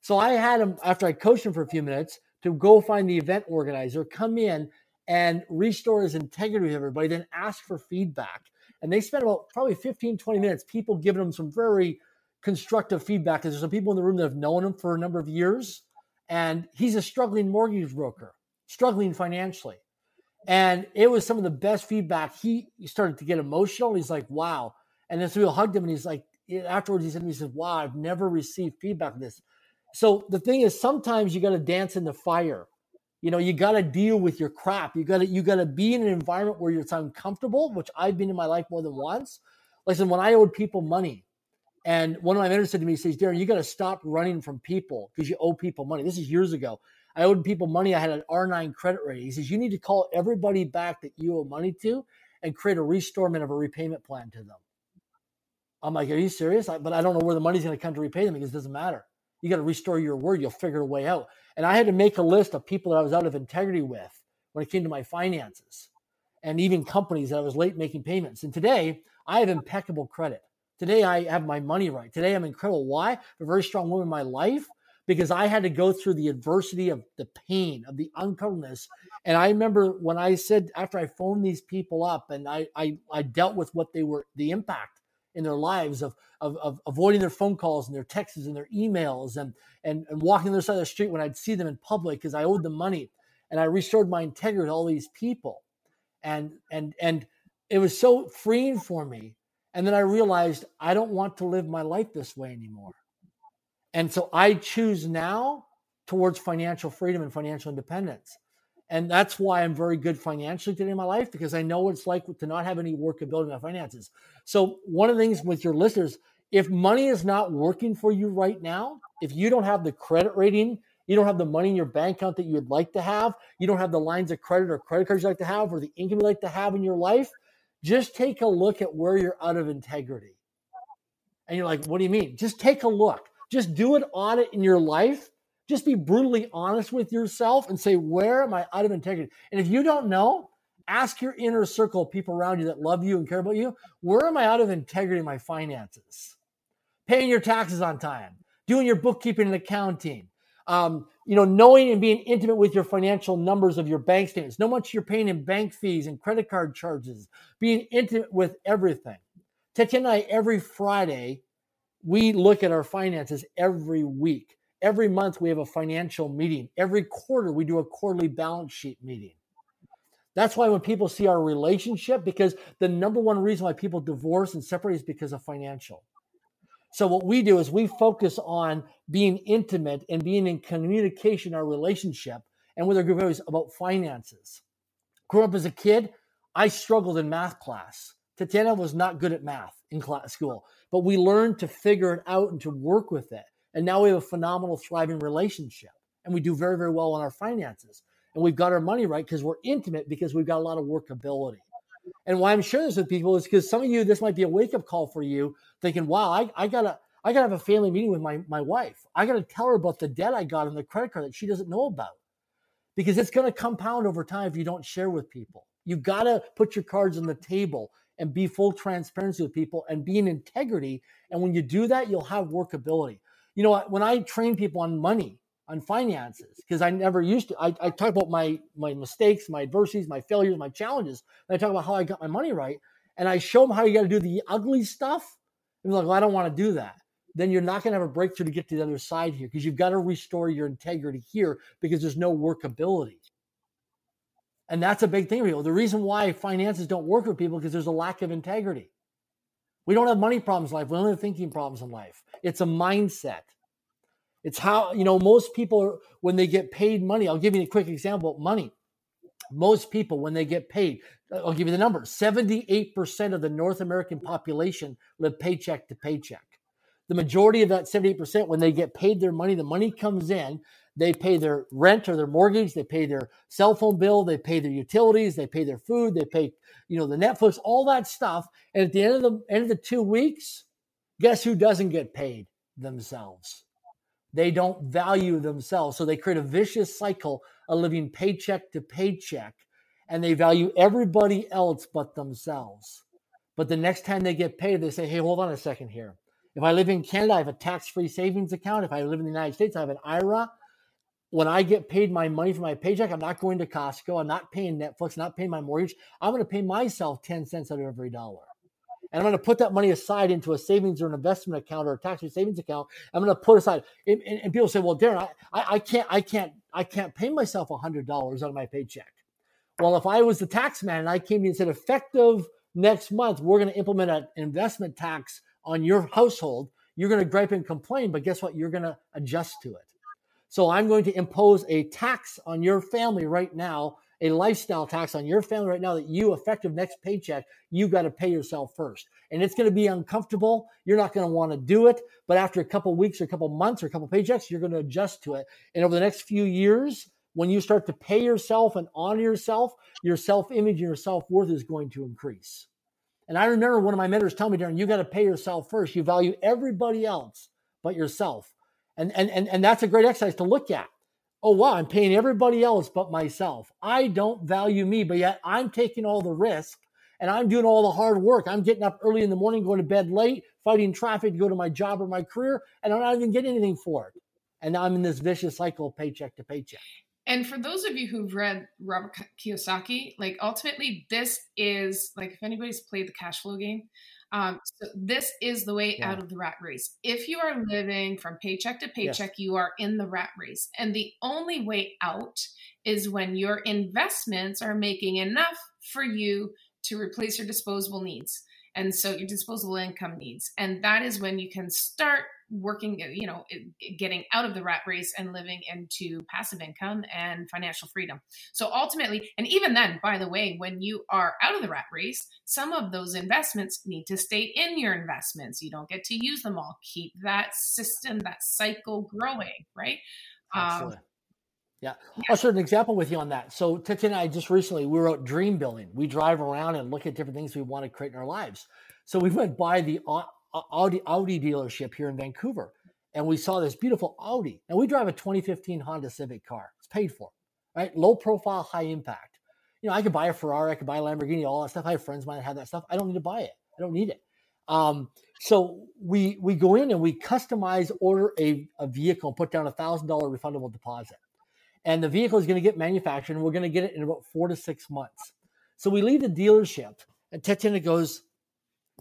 So I had him, after I coached him for a few minutes, to go find the event organizer, come in and restore his integrity with everybody, then ask for feedback. And they spent about probably 15, 20 minutes, people giving him some very constructive feedback because there's some people in the room that have known him for a number of years, and he's a struggling mortgage broker, struggling financially. And it was some of the best feedback. He started to get emotional. He's like, wow. And then we hugged him and he's like, eh, afterwards, he said, he said, wow, I've never received feedback this. So the thing is, sometimes you got to dance in the fire. You know, you got to deal with your crap. You got to, you got to be in an environment where you're uncomfortable, which I've been in my life more than once. Listen, when I owed people money, and one of my mentors said to me, he says, Darren, you got to stop running from people because you owe people money. This is years ago. I owed people money. I had an R9 credit rating. He says, you need to call everybody back that you owe money to and create a restorement of a repayment plan to them. I'm like, are you serious? I, but I don't know where the money's going to come to repay them because it doesn't matter. You got to restore your word. You'll figure a way out. And I had to make a list of people that I was out of integrity with when it came to my finances and even companies that I was late making payments. And today I have impeccable credit. Today I have my money right. Today I'm incredible. Why? A very strong woman in my life because I had to go through the adversity of the pain, of the uncomfortableness. And I remember when I said after I phoned these people up and I I, I dealt with what they were the impact in their lives of, of, of avoiding their phone calls and their texts and their emails and, and, and walking the other side of the street when I'd see them in public because I owed them money. And I restored my integrity to all these people. And and and it was so freeing for me and then I realized I don't want to live my life this way anymore. And so I choose now towards financial freedom and financial independence. And that's why I'm very good financially today in my life because I know what it's like to not have any workability in my finances. So, one of the things with your listeners, if money is not working for you right now, if you don't have the credit rating, you don't have the money in your bank account that you would like to have, you don't have the lines of credit or credit cards you like to have, or the income you like to have in your life, just take a look at where you're out of integrity. And you're like, what do you mean? Just take a look. Just do an audit in your life. Just be brutally honest with yourself and say, where am I out of integrity? And if you don't know, Ask your inner circle of people around you that love you and care about you. Where am I out of integrity in my finances? Paying your taxes on time, doing your bookkeeping and accounting, um, you know, knowing and being intimate with your financial numbers of your bank statements, know much you're paying in bank fees and credit card charges, being intimate with everything. Tatiana and I, every Friday, we look at our finances every week. Every month, we have a financial meeting. Every quarter, we do a quarterly balance sheet meeting. That's why when people see our relationship, because the number one reason why people divorce and separate is because of financial. So what we do is we focus on being intimate and being in communication, our relationship, and with our group of about finances. Growing up as a kid, I struggled in math class. Tatiana was not good at math in class, school, but we learned to figure it out and to work with it. And now we have a phenomenal, thriving relationship, and we do very, very well on our finances. And we've got our money right because we're intimate because we've got a lot of workability. And why I'm sharing this with people is because some of you, this might be a wake up call for you, thinking, "Wow, I, I gotta, I gotta have a family meeting with my my wife. I gotta tell her about the debt I got on the credit card that she doesn't know about, because it's to compound over time if you don't share with people. You gotta put your cards on the table and be full transparency with people and be in integrity. And when you do that, you'll have workability. You know, when I train people on money, on finances because I never used to. I, I, talk about my my mistakes, my adversities, my failures, my challenges. And I talk about how I got my money right, and I show them how you got to do the ugly stuff. And like, well, I don't want to do that. Then you're not going to have a breakthrough to get to the other side here because you've got to restore your integrity here because there's no workability. And that's a big thing for people. The reason why finances don't work for people because there's a lack of integrity. We don't have money problems in life. We don't have thinking problems in life. It's a mindset. It's how, you know, most people, when they get paid money, I'll give you a quick example money. Most people, when they get paid, uh, I'll give you the number 78% of the North American population live paycheck to paycheck. The majority of that 78%, when they get paid their money, the money comes in, they pay their rent or their mortgage, they pay their cell phone bill, they pay their utilities, they pay their food, they pay, you know, the Netflix, all that stuff. And at the end of the end of the two weeks, guess who doesn't get paid? Themselves. They don't value themselves. So they create a vicious cycle of living paycheck to paycheck and they value everybody else but themselves. But the next time they get paid, they say, hey, hold on a second here. If I live in Canada, I have a tax free savings account. If I live in the United States, I have an IRA. When I get paid my money for my paycheck, I'm not going to Costco. I'm not paying Netflix, I'm not paying my mortgage. I'm going to pay myself 10 cents out of every dollar and I'm going to put that money aside into a savings or an investment account or a tax-free savings account. I'm going to put aside. And, and, and people say, "Well, Darren, I, I, I, can't, I can't, I can't pay myself hundred dollars out of my paycheck." Well, if I was the tax man and I came to you and said, "Effective next month, we're going to implement an investment tax on your household," you're going to gripe and complain, but guess what? You're going to adjust to it. So I'm going to impose a tax on your family right now a lifestyle tax on your family right now that you effective next paycheck you got to pay yourself first. And it's going to be uncomfortable. You're not going to want to do it but after a couple weeks or a couple months or a couple paychecks you're going to adjust to it. And over the next few years when you start to pay yourself and honor yourself your self-image and your self-worth is going to increase. And i remember one of my mentors telling me darren you got to pay yourself first. You value everybody else but yourself and, and and and that's a great exercise to look at oh wow, I'm paying everybody else but myself. I don't value me, but yet I'm taking all the risk and I'm doing all the hard work. I'm getting up early in the morning, going to bed late, fighting traffic to go to my job or my career, and I'm not even getting anything for it. And now I'm in this vicious cycle of paycheck to paycheck. And for those of you who've read Robert Kiyosaki, like ultimately, this is like if anybody's played the cash flow game, um, so this is the way yeah. out of the rat race. If you are living from paycheck to paycheck, yes. you are in the rat race. And the only way out is when your investments are making enough for you to replace your disposable needs. And so your disposable income needs. And that is when you can start working, you know, getting out of the rat race and living into passive income and financial freedom. So ultimately, and even then, by the way, when you are out of the rat race, some of those investments need to stay in your investments. You don't get to use them all. Keep that system, that cycle growing, right? Um, Absolutely. Um, yeah. I'll share an example with you on that. So Titi and I just recently we were out dream building. We drive around and look at different things we want to create in our lives. So we went by the Audi, Audi dealership here in Vancouver, and we saw this beautiful Audi. And we drive a 2015 Honda Civic car. It's paid for, right? Low profile, high impact. You know, I could buy a Ferrari, I could buy a Lamborghini, all that stuff. I have friends of mine that have that stuff. I don't need to buy it. I don't need it. Um, so we we go in and we customize order a, a vehicle and put down a thousand dollar refundable deposit. And the vehicle is going to get manufactured and we're going to get it in about four to six months. So we leave the dealership and Tatiana goes,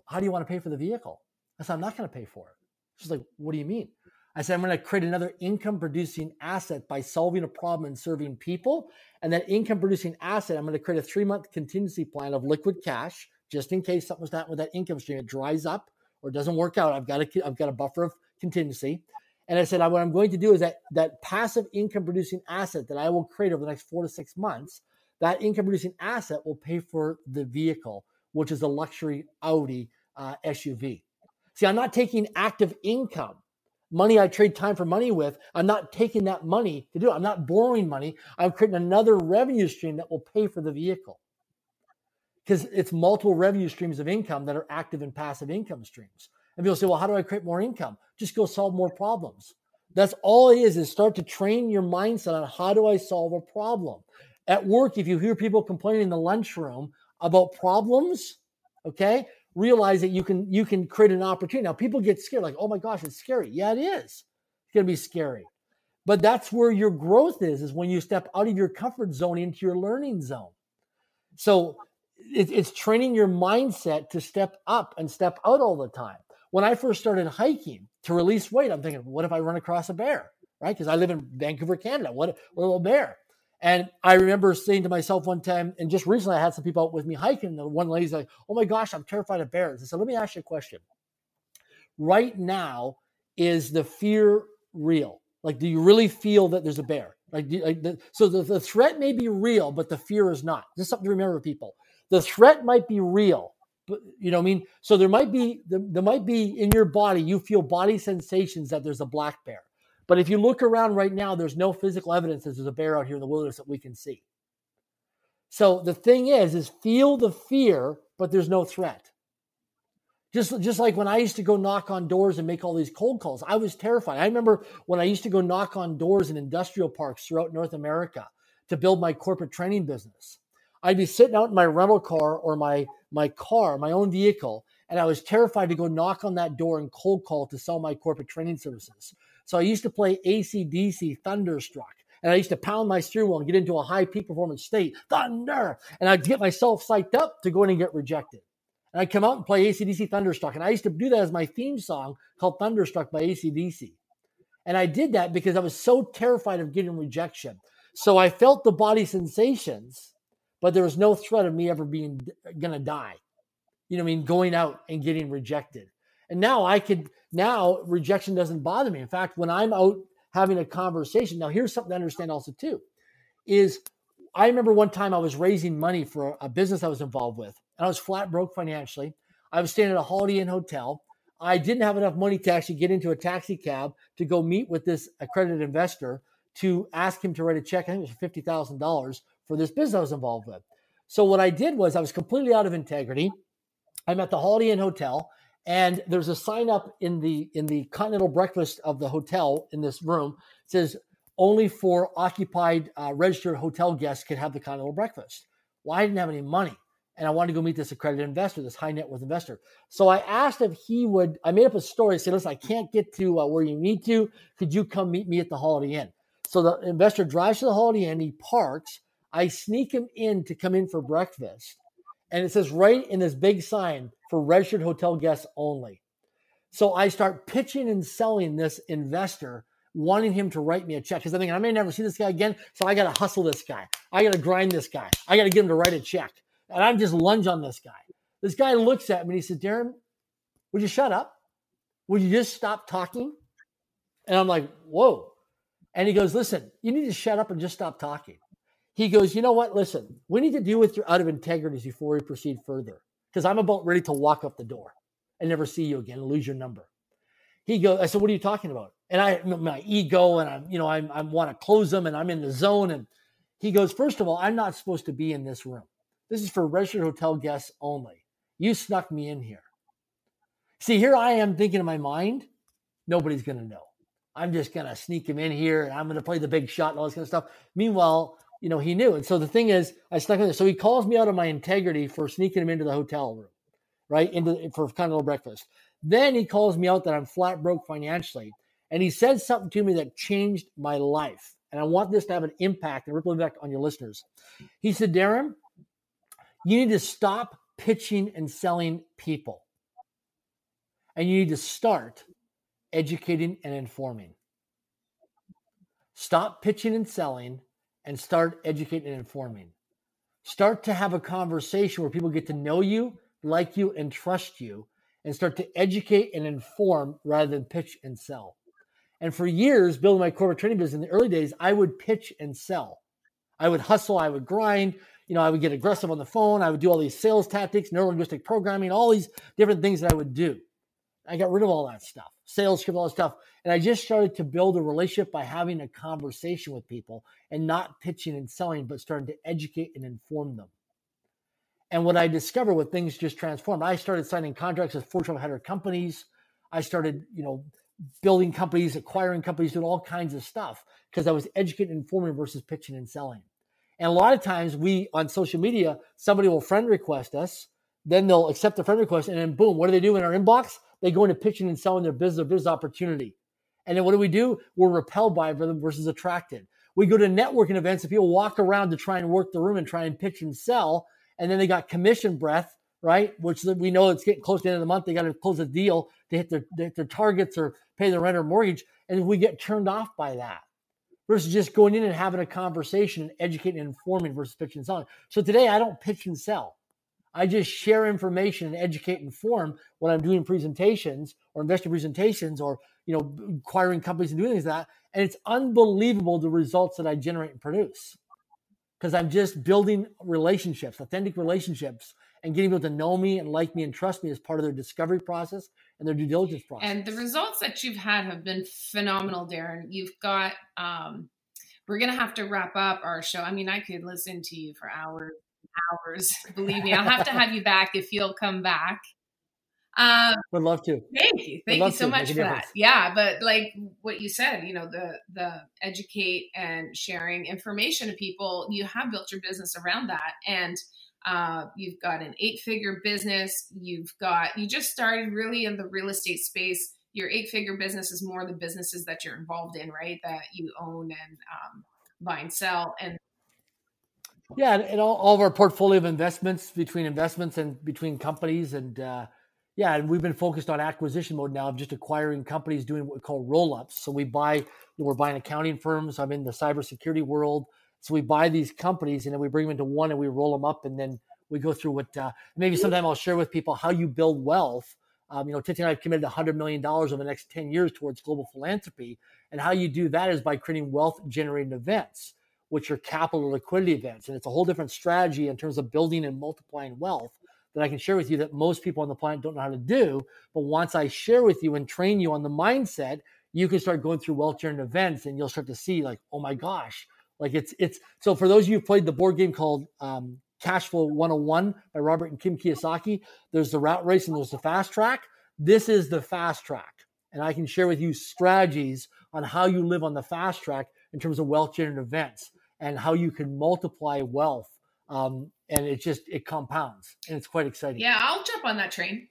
How do you want to pay for the vehicle? I said, I'm not going to pay for it. She's like, What do you mean? I said, I'm going to create another income producing asset by solving a problem and serving people. And that income producing asset, I'm going to create a three month contingency plan of liquid cash just in case something's happening with that income stream. It dries up or doesn't work out. I've got a, I've got a buffer of contingency. And I said, what I'm going to do is that that passive income producing asset that I will create over the next four to six months, that income producing asset will pay for the vehicle, which is a luxury Audi uh, SUV. See, I'm not taking active income, money I trade time for money with. I'm not taking that money to do it. I'm not borrowing money. I'm creating another revenue stream that will pay for the vehicle because it's multiple revenue streams of income that are active and passive income streams. And people say, well, how do I create more income? Just go solve more problems. That's all it is, is start to train your mindset on how do I solve a problem. At work, if you hear people complaining in the lunchroom about problems, okay, realize that you can you can create an opportunity. Now people get scared, like, oh my gosh, it's scary. Yeah, it is. It's gonna be scary. But that's where your growth is, is when you step out of your comfort zone into your learning zone. So it, it's training your mindset to step up and step out all the time. When I first started hiking to release weight, I'm thinking, what if I run across a bear? Right? Because I live in Vancouver, Canada. What, what a little bear. And I remember saying to myself one time, and just recently I had some people out with me hiking, and one lady's like, Oh my gosh, I'm terrified of bears. I said, Let me ask you a question. Right now, is the fear real? Like, do you really feel that there's a bear? Like, do, like the, so the, the threat may be real, but the fear is not. Just something to remember, people the threat might be real you know what i mean? So there might be there might be in your body you feel body sensations that there's a black bear. But if you look around right now there's no physical evidence that there's a bear out here in the wilderness that we can see. So the thing is is feel the fear but there's no threat. Just just like when i used to go knock on doors and make all these cold calls i was terrified. I remember when i used to go knock on doors in industrial parks throughout north america to build my corporate training business I'd be sitting out in my rental car or my my car, my own vehicle, and I was terrified to go knock on that door and cold call to sell my corporate training services. So I used to play AC/DC Thunderstruck. And I used to pound my steering wheel and get into a high peak performance state, thunder. And I'd get myself psyched up to go in and get rejected. And I'd come out and play AC/DC Thunderstruck. And I used to do that as my theme song called Thunderstruck by AC/DC. And I did that because I was so terrified of getting rejection. So I felt the body sensations but there was no threat of me ever being gonna die. You know, I mean, going out and getting rejected. And now I could now rejection doesn't bother me. In fact, when I'm out having a conversation, now here's something to understand also too, is I remember one time I was raising money for a business I was involved with, and I was flat broke financially. I was staying at a Holiday Inn hotel. I didn't have enough money to actually get into a taxi cab to go meet with this accredited investor to ask him to write a check. I think it was fifty thousand dollars for this business I was involved with. So what I did was I was completely out of integrity. I'm at the Holiday Inn Hotel, and there's a sign up in the in the continental breakfast of the hotel in this room. It says only for occupied uh, registered hotel guests can have the continental breakfast. Well, I didn't have any money, and I wanted to go meet this accredited investor, this high net worth investor. So I asked if he would. I made up a story. I said, "Listen, I can't get to uh, where you need to. Could you come meet me at the Holiday Inn?" So the investor drives to the Holiday Inn. He parks I sneak him in to come in for breakfast. And it says right in this big sign for registered hotel guests only. So I start pitching and selling this investor, wanting him to write me a check because I think I may never see this guy again. So I got to hustle this guy. I got to grind this guy. I got to get him to write a check. And I'm just lunge on this guy. This guy looks at me and he said, Darren, would you shut up? Would you just stop talking? And I'm like, whoa. And he goes, listen, you need to shut up and just stop talking he goes, you know what? Listen, we need to deal with your out of integrities before we proceed further because I'm about ready to walk up the door and never see you again and lose your number. He goes, I said, what are you talking about? And I, my ego and I'm, you know, I'm, I want to close them and I'm in the zone. And he goes, first of all, I'm not supposed to be in this room. This is for registered hotel guests only. You snuck me in here. See, here I am thinking in my mind, nobody's going to know. I'm just going to sneak him in here and I'm going to play the big shot and all this kind of stuff. Meanwhile, you know, he knew. And so the thing is, I stuck with it. So he calls me out of my integrity for sneaking him into the hotel room, right? Into for continental breakfast. Then he calls me out that I'm flat broke financially. And he said something to me that changed my life. And I want this to have an impact and ripple effect on your listeners. He said, Darren, you need to stop pitching and selling people. And you need to start educating and informing. Stop pitching and selling and start educating and informing. Start to have a conversation where people get to know you, like you, and trust you, and start to educate and inform rather than pitch and sell. And for years, building my corporate training business in the early days, I would pitch and sell. I would hustle, I would grind, you know, I would get aggressive on the phone, I would do all these sales tactics, neuro linguistic programming, all these different things that I would do. I got rid of all that stuff, sales script, all that stuff. And I just started to build a relationship by having a conversation with people and not pitching and selling, but starting to educate and inform them. And what I discovered with things just transformed, I started signing contracts with Fortune 500 companies. I started, you know, building companies, acquiring companies, doing all kinds of stuff because I was educating and informing versus pitching and selling. And a lot of times we on social media, somebody will friend request us, then they'll accept the friend request, and then boom, what do they do in our inbox? They go into pitching and selling their business, business opportunity. And then what do we do? We're repelled by them versus attracted. We go to networking events and people walk around to try and work the room and try and pitch and sell. And then they got commission breath, right? Which we know it's getting close to the end of the month. They got to close a deal to hit their, to hit their targets or pay their rent or mortgage. And we get turned off by that versus just going in and having a conversation and educating and informing versus pitching and selling. So today I don't pitch and sell. I just share information and educate and inform when I'm doing presentations or investor presentations or you know acquiring companies and doing things like that. And it's unbelievable the results that I generate and produce because I'm just building relationships, authentic relationships, and getting people to know me and like me and trust me as part of their discovery process and their due diligence process. And the results that you've had have been phenomenal, Darren. You've got. Um, we're gonna have to wrap up our show. I mean, I could listen to you for hours hours. Believe me, I'll have to have you back if you'll come back. Um, Would love to. Thank you, thank you so much for that. Yeah, but like what you said, you know, the the educate and sharing information to people. You have built your business around that, and uh, you've got an eight figure business. You've got you just started really in the real estate space. Your eight figure business is more the businesses that you're involved in, right? That you own and um, buy and sell, and yeah, and all, all, of our portfolio of investments between investments and between companies, and uh, yeah, and we've been focused on acquisition mode now of just acquiring companies, doing what we call roll ups. So we buy, we're buying accounting firms. I'm in the cybersecurity world, so we buy these companies and then we bring them into one and we roll them up, and then we go through what uh, maybe sometime I'll share with people how you build wealth. Um, you know, Titi and I have committed $100 million over the next 10 years towards global philanthropy. And how you do that is by creating wealth generating events which are capital liquidity events. And it's a whole different strategy in terms of building and multiplying wealth that I can share with you that most people on the planet don't know how to do. But once I share with you and train you on the mindset, you can start going through wealth generating events and you'll start to see like, oh my gosh, like it's it's so for those of you who played the board game called um, Cash Flow 101 by Robert and Kim Kiyosaki, there's the rat race and there's the fast track. This is the fast track. And I can share with you strategies on how you live on the fast track in terms of wealth generating events and how you can multiply wealth. Um, and it just it compounds and it's quite exciting. Yeah, I'll jump on that train.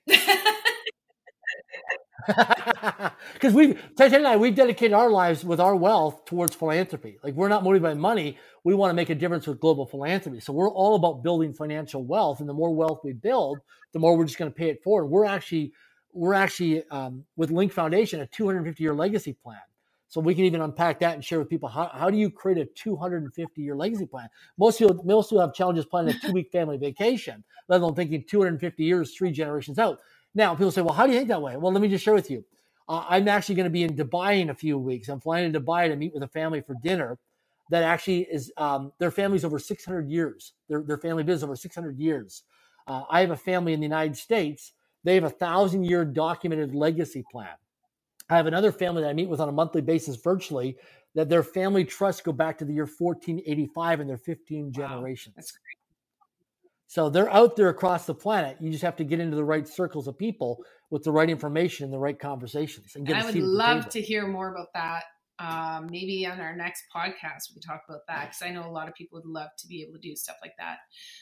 Because we, Titan and I, we've dedicated our lives with our wealth towards philanthropy. Like we're not motivated by money. We want to make a difference with global philanthropy. So we're all about building financial wealth. And the more wealth we build, the more we're just going to pay it forward. We're actually, we're actually um, with Link Foundation, a 250 year legacy plan. So we can even unpack that and share with people how, how do you create a 250 year legacy plan? Most people most people have challenges planning a two week family vacation, let alone thinking 250 years, three generations out. Now people say, well, how do you think that way? Well, let me just share with you. Uh, I'm actually going to be in Dubai in a few weeks. I'm flying to Dubai to meet with a family for dinner that actually is um, their family's over 600 years. Their, their family business over 600 years. Uh, I have a family in the United States. They have a thousand year documented legacy plan. I have another family that I meet with on a monthly basis virtually that their family trusts go back to the year 1485 and they're 15 wow, generations. That's. So they're out there across the planet. You just have to get into the right circles of people with the right information and the right conversations. And get I would love to hear more about that Um, maybe on our next podcast, we can talk about that because I know a lot of people would love to be able to do stuff like that.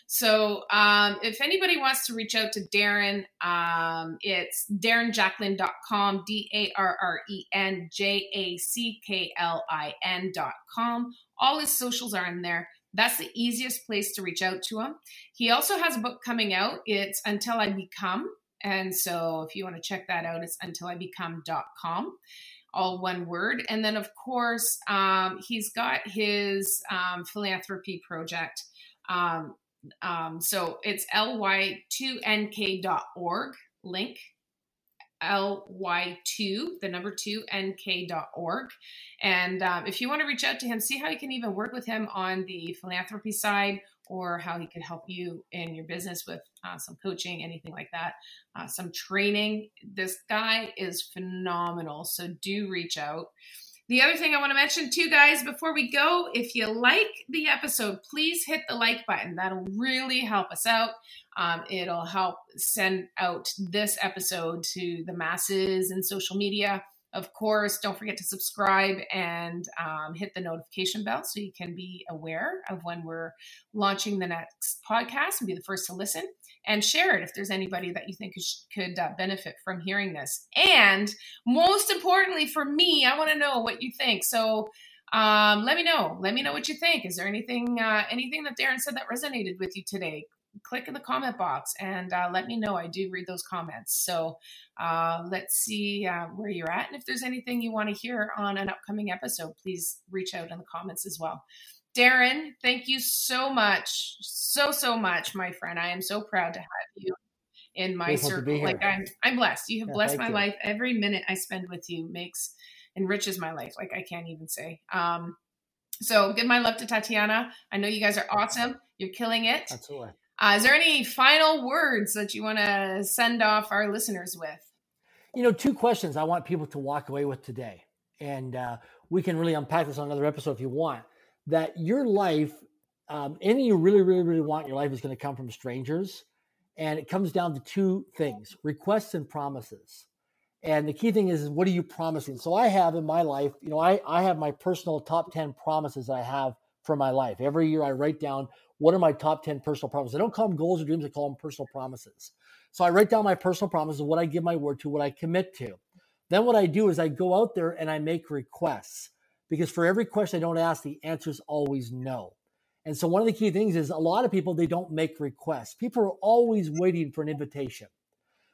So, um, if anybody wants to reach out to Darren, um, it's darrenjacklin.com, D A R R E N J A C K L I N.com. All his socials are in there. That's the easiest place to reach out to him. He also has a book coming out. It's Until I Become. And so if you want to check that out, it's until i untilibecome.com all one word. And then, of course, um, he's got his um, philanthropy project. Um, um so it's ly2nk.org link ly2 the number 2 nk.org and um, if you want to reach out to him see how you can even work with him on the philanthropy side or how he could help you in your business with uh, some coaching, anything like that, uh, some training. This guy is phenomenal. So do reach out. The other thing I want to mention too, guys, before we go, if you like the episode, please hit the like button. That'll really help us out. Um, it'll help send out this episode to the masses in social media. Of course, don't forget to subscribe and um, hit the notification bell so you can be aware of when we're launching the next podcast and be the first to listen. And share it if there's anybody that you think could uh, benefit from hearing this. And most importantly, for me, I want to know what you think. So um, let me know. Let me know what you think. Is there anything uh, anything that Darren said that resonated with you today? Click in the comment box and uh, let me know. I do read those comments. So uh, let's see uh, where you're at. And if there's anything you want to hear on an upcoming episode, please reach out in the comments as well. Darren, thank you so much. So, so much, my friend. I am so proud to have you in my circle. Like I'm I'm blessed. You have yeah, blessed my you. life. Every minute I spend with you makes enriches my life. Like I can't even say. Um, so give my love to Tatiana. I know you guys are awesome. You're killing it. Absolutely. Uh, is there any final words that you want to send off our listeners with? You know, two questions I want people to walk away with today. And uh, we can really unpack this on another episode if you want. That your life, um, anything you really, really, really want in your life is going to come from strangers. And it comes down to two things requests and promises. And the key thing is, is what are you promising? So I have in my life, you know, I, I have my personal top 10 promises I have for my life. Every year I write down what are my top 10 personal promises? I don't call them goals or dreams, I call them personal promises. So I write down my personal promises, what I give my word to, what I commit to. Then what I do is I go out there and I make requests because for every question I don't ask, the answer is always no. And so one of the key things is a lot of people, they don't make requests. People are always waiting for an invitation.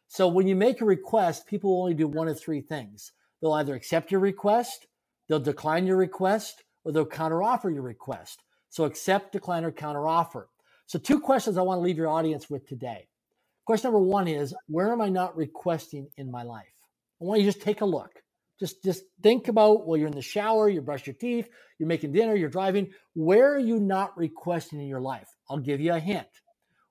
So when you make a request, people will only do one of three things. They'll either accept your request, they'll decline your request, or they'll counteroffer your request. So accept, decline, or counteroffer. So two questions I want to leave your audience with today. Question number one is, where am I not requesting in my life? I want you to just take a look. Just, just think about while you're in the shower, you brush your teeth, you're making dinner, you're driving. Where are you not requesting in your life? I'll give you a hint.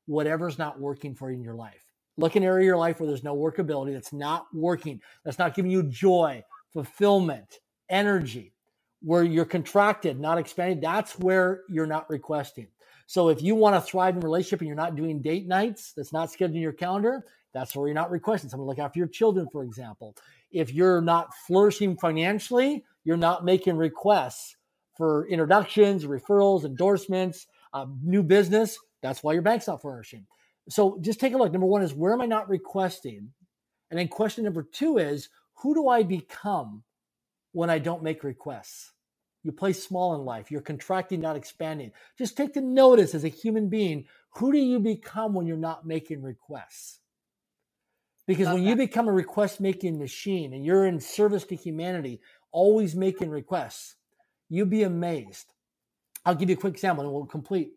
Whatever's not working for you in your life. Look an area of your life where there's no workability, that's not working, that's not giving you joy, fulfillment, energy where you're contracted, not expanded, that's where you're not requesting. So if you want to thrive in relationship and you're not doing date nights, that's not scheduled in your calendar, that's where you're not requesting. Someone look after your children, for example. If you're not flourishing financially, you're not making requests for introductions, referrals, endorsements, uh, new business. That's why your bank's not flourishing. So just take a look. Number one is where am I not requesting? And then question number two is who do I become when I don't make requests? You play small in life. You're contracting, not expanding. Just take the notice as a human being. Who do you become when you're not making requests? Because Love when that. you become a request making machine and you're in service to humanity, always making requests, you'd be amazed. I'll give you a quick example and we'll complete.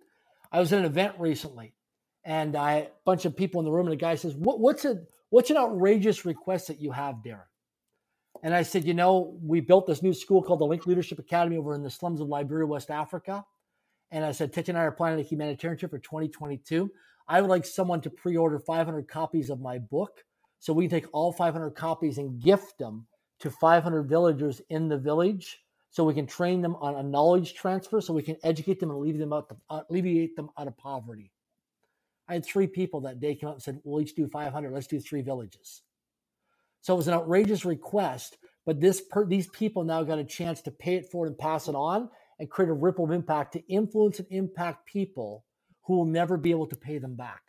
I was at an event recently and I a bunch of people in the room and the guy says, what, what's a what's an outrageous request that you have, Darren? And I said, you know, we built this new school called the Link Leadership Academy over in the slums of Liberia, West Africa. And I said, Titch and I are planning a humanitarian trip for 2022. I would like someone to pre order 500 copies of my book. So we can take all 500 copies and gift them to 500 villagers in the village so we can train them on a knowledge transfer so we can educate them and alleviate them out, uh, alleviate them out of poverty. I had three people that day come up and said, We'll each do 500. Let's do three villages. So it was an outrageous request, but this per, these people now got a chance to pay it forward and pass it on and create a ripple of impact to influence and impact people who will never be able to pay them back.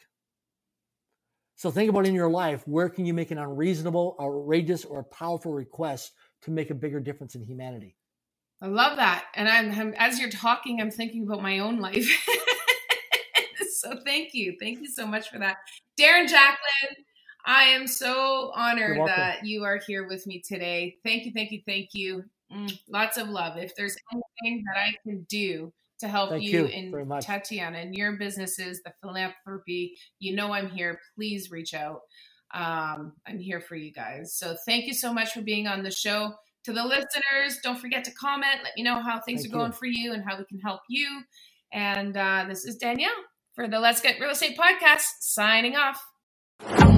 So think about in your life, where can you make an unreasonable, outrageous, or powerful request to make a bigger difference in humanity? I love that. And I'm, I'm as you're talking, I'm thinking about my own life. so thank you. Thank you so much for that. Darren Jacklin, I am so honored that you are here with me today. Thank you, thank you, thank you. Mm, lots of love. If there's anything that I can do to help thank you, you in Tatiana and your businesses, the philanthropy, you know I'm here. Please reach out. Um, I'm here for you guys. So thank you so much for being on the show. To the listeners, don't forget to comment. Let me know how things thank are going you. for you and how we can help you. And uh, this is Danielle for the Let's Get Real Estate podcast, signing off.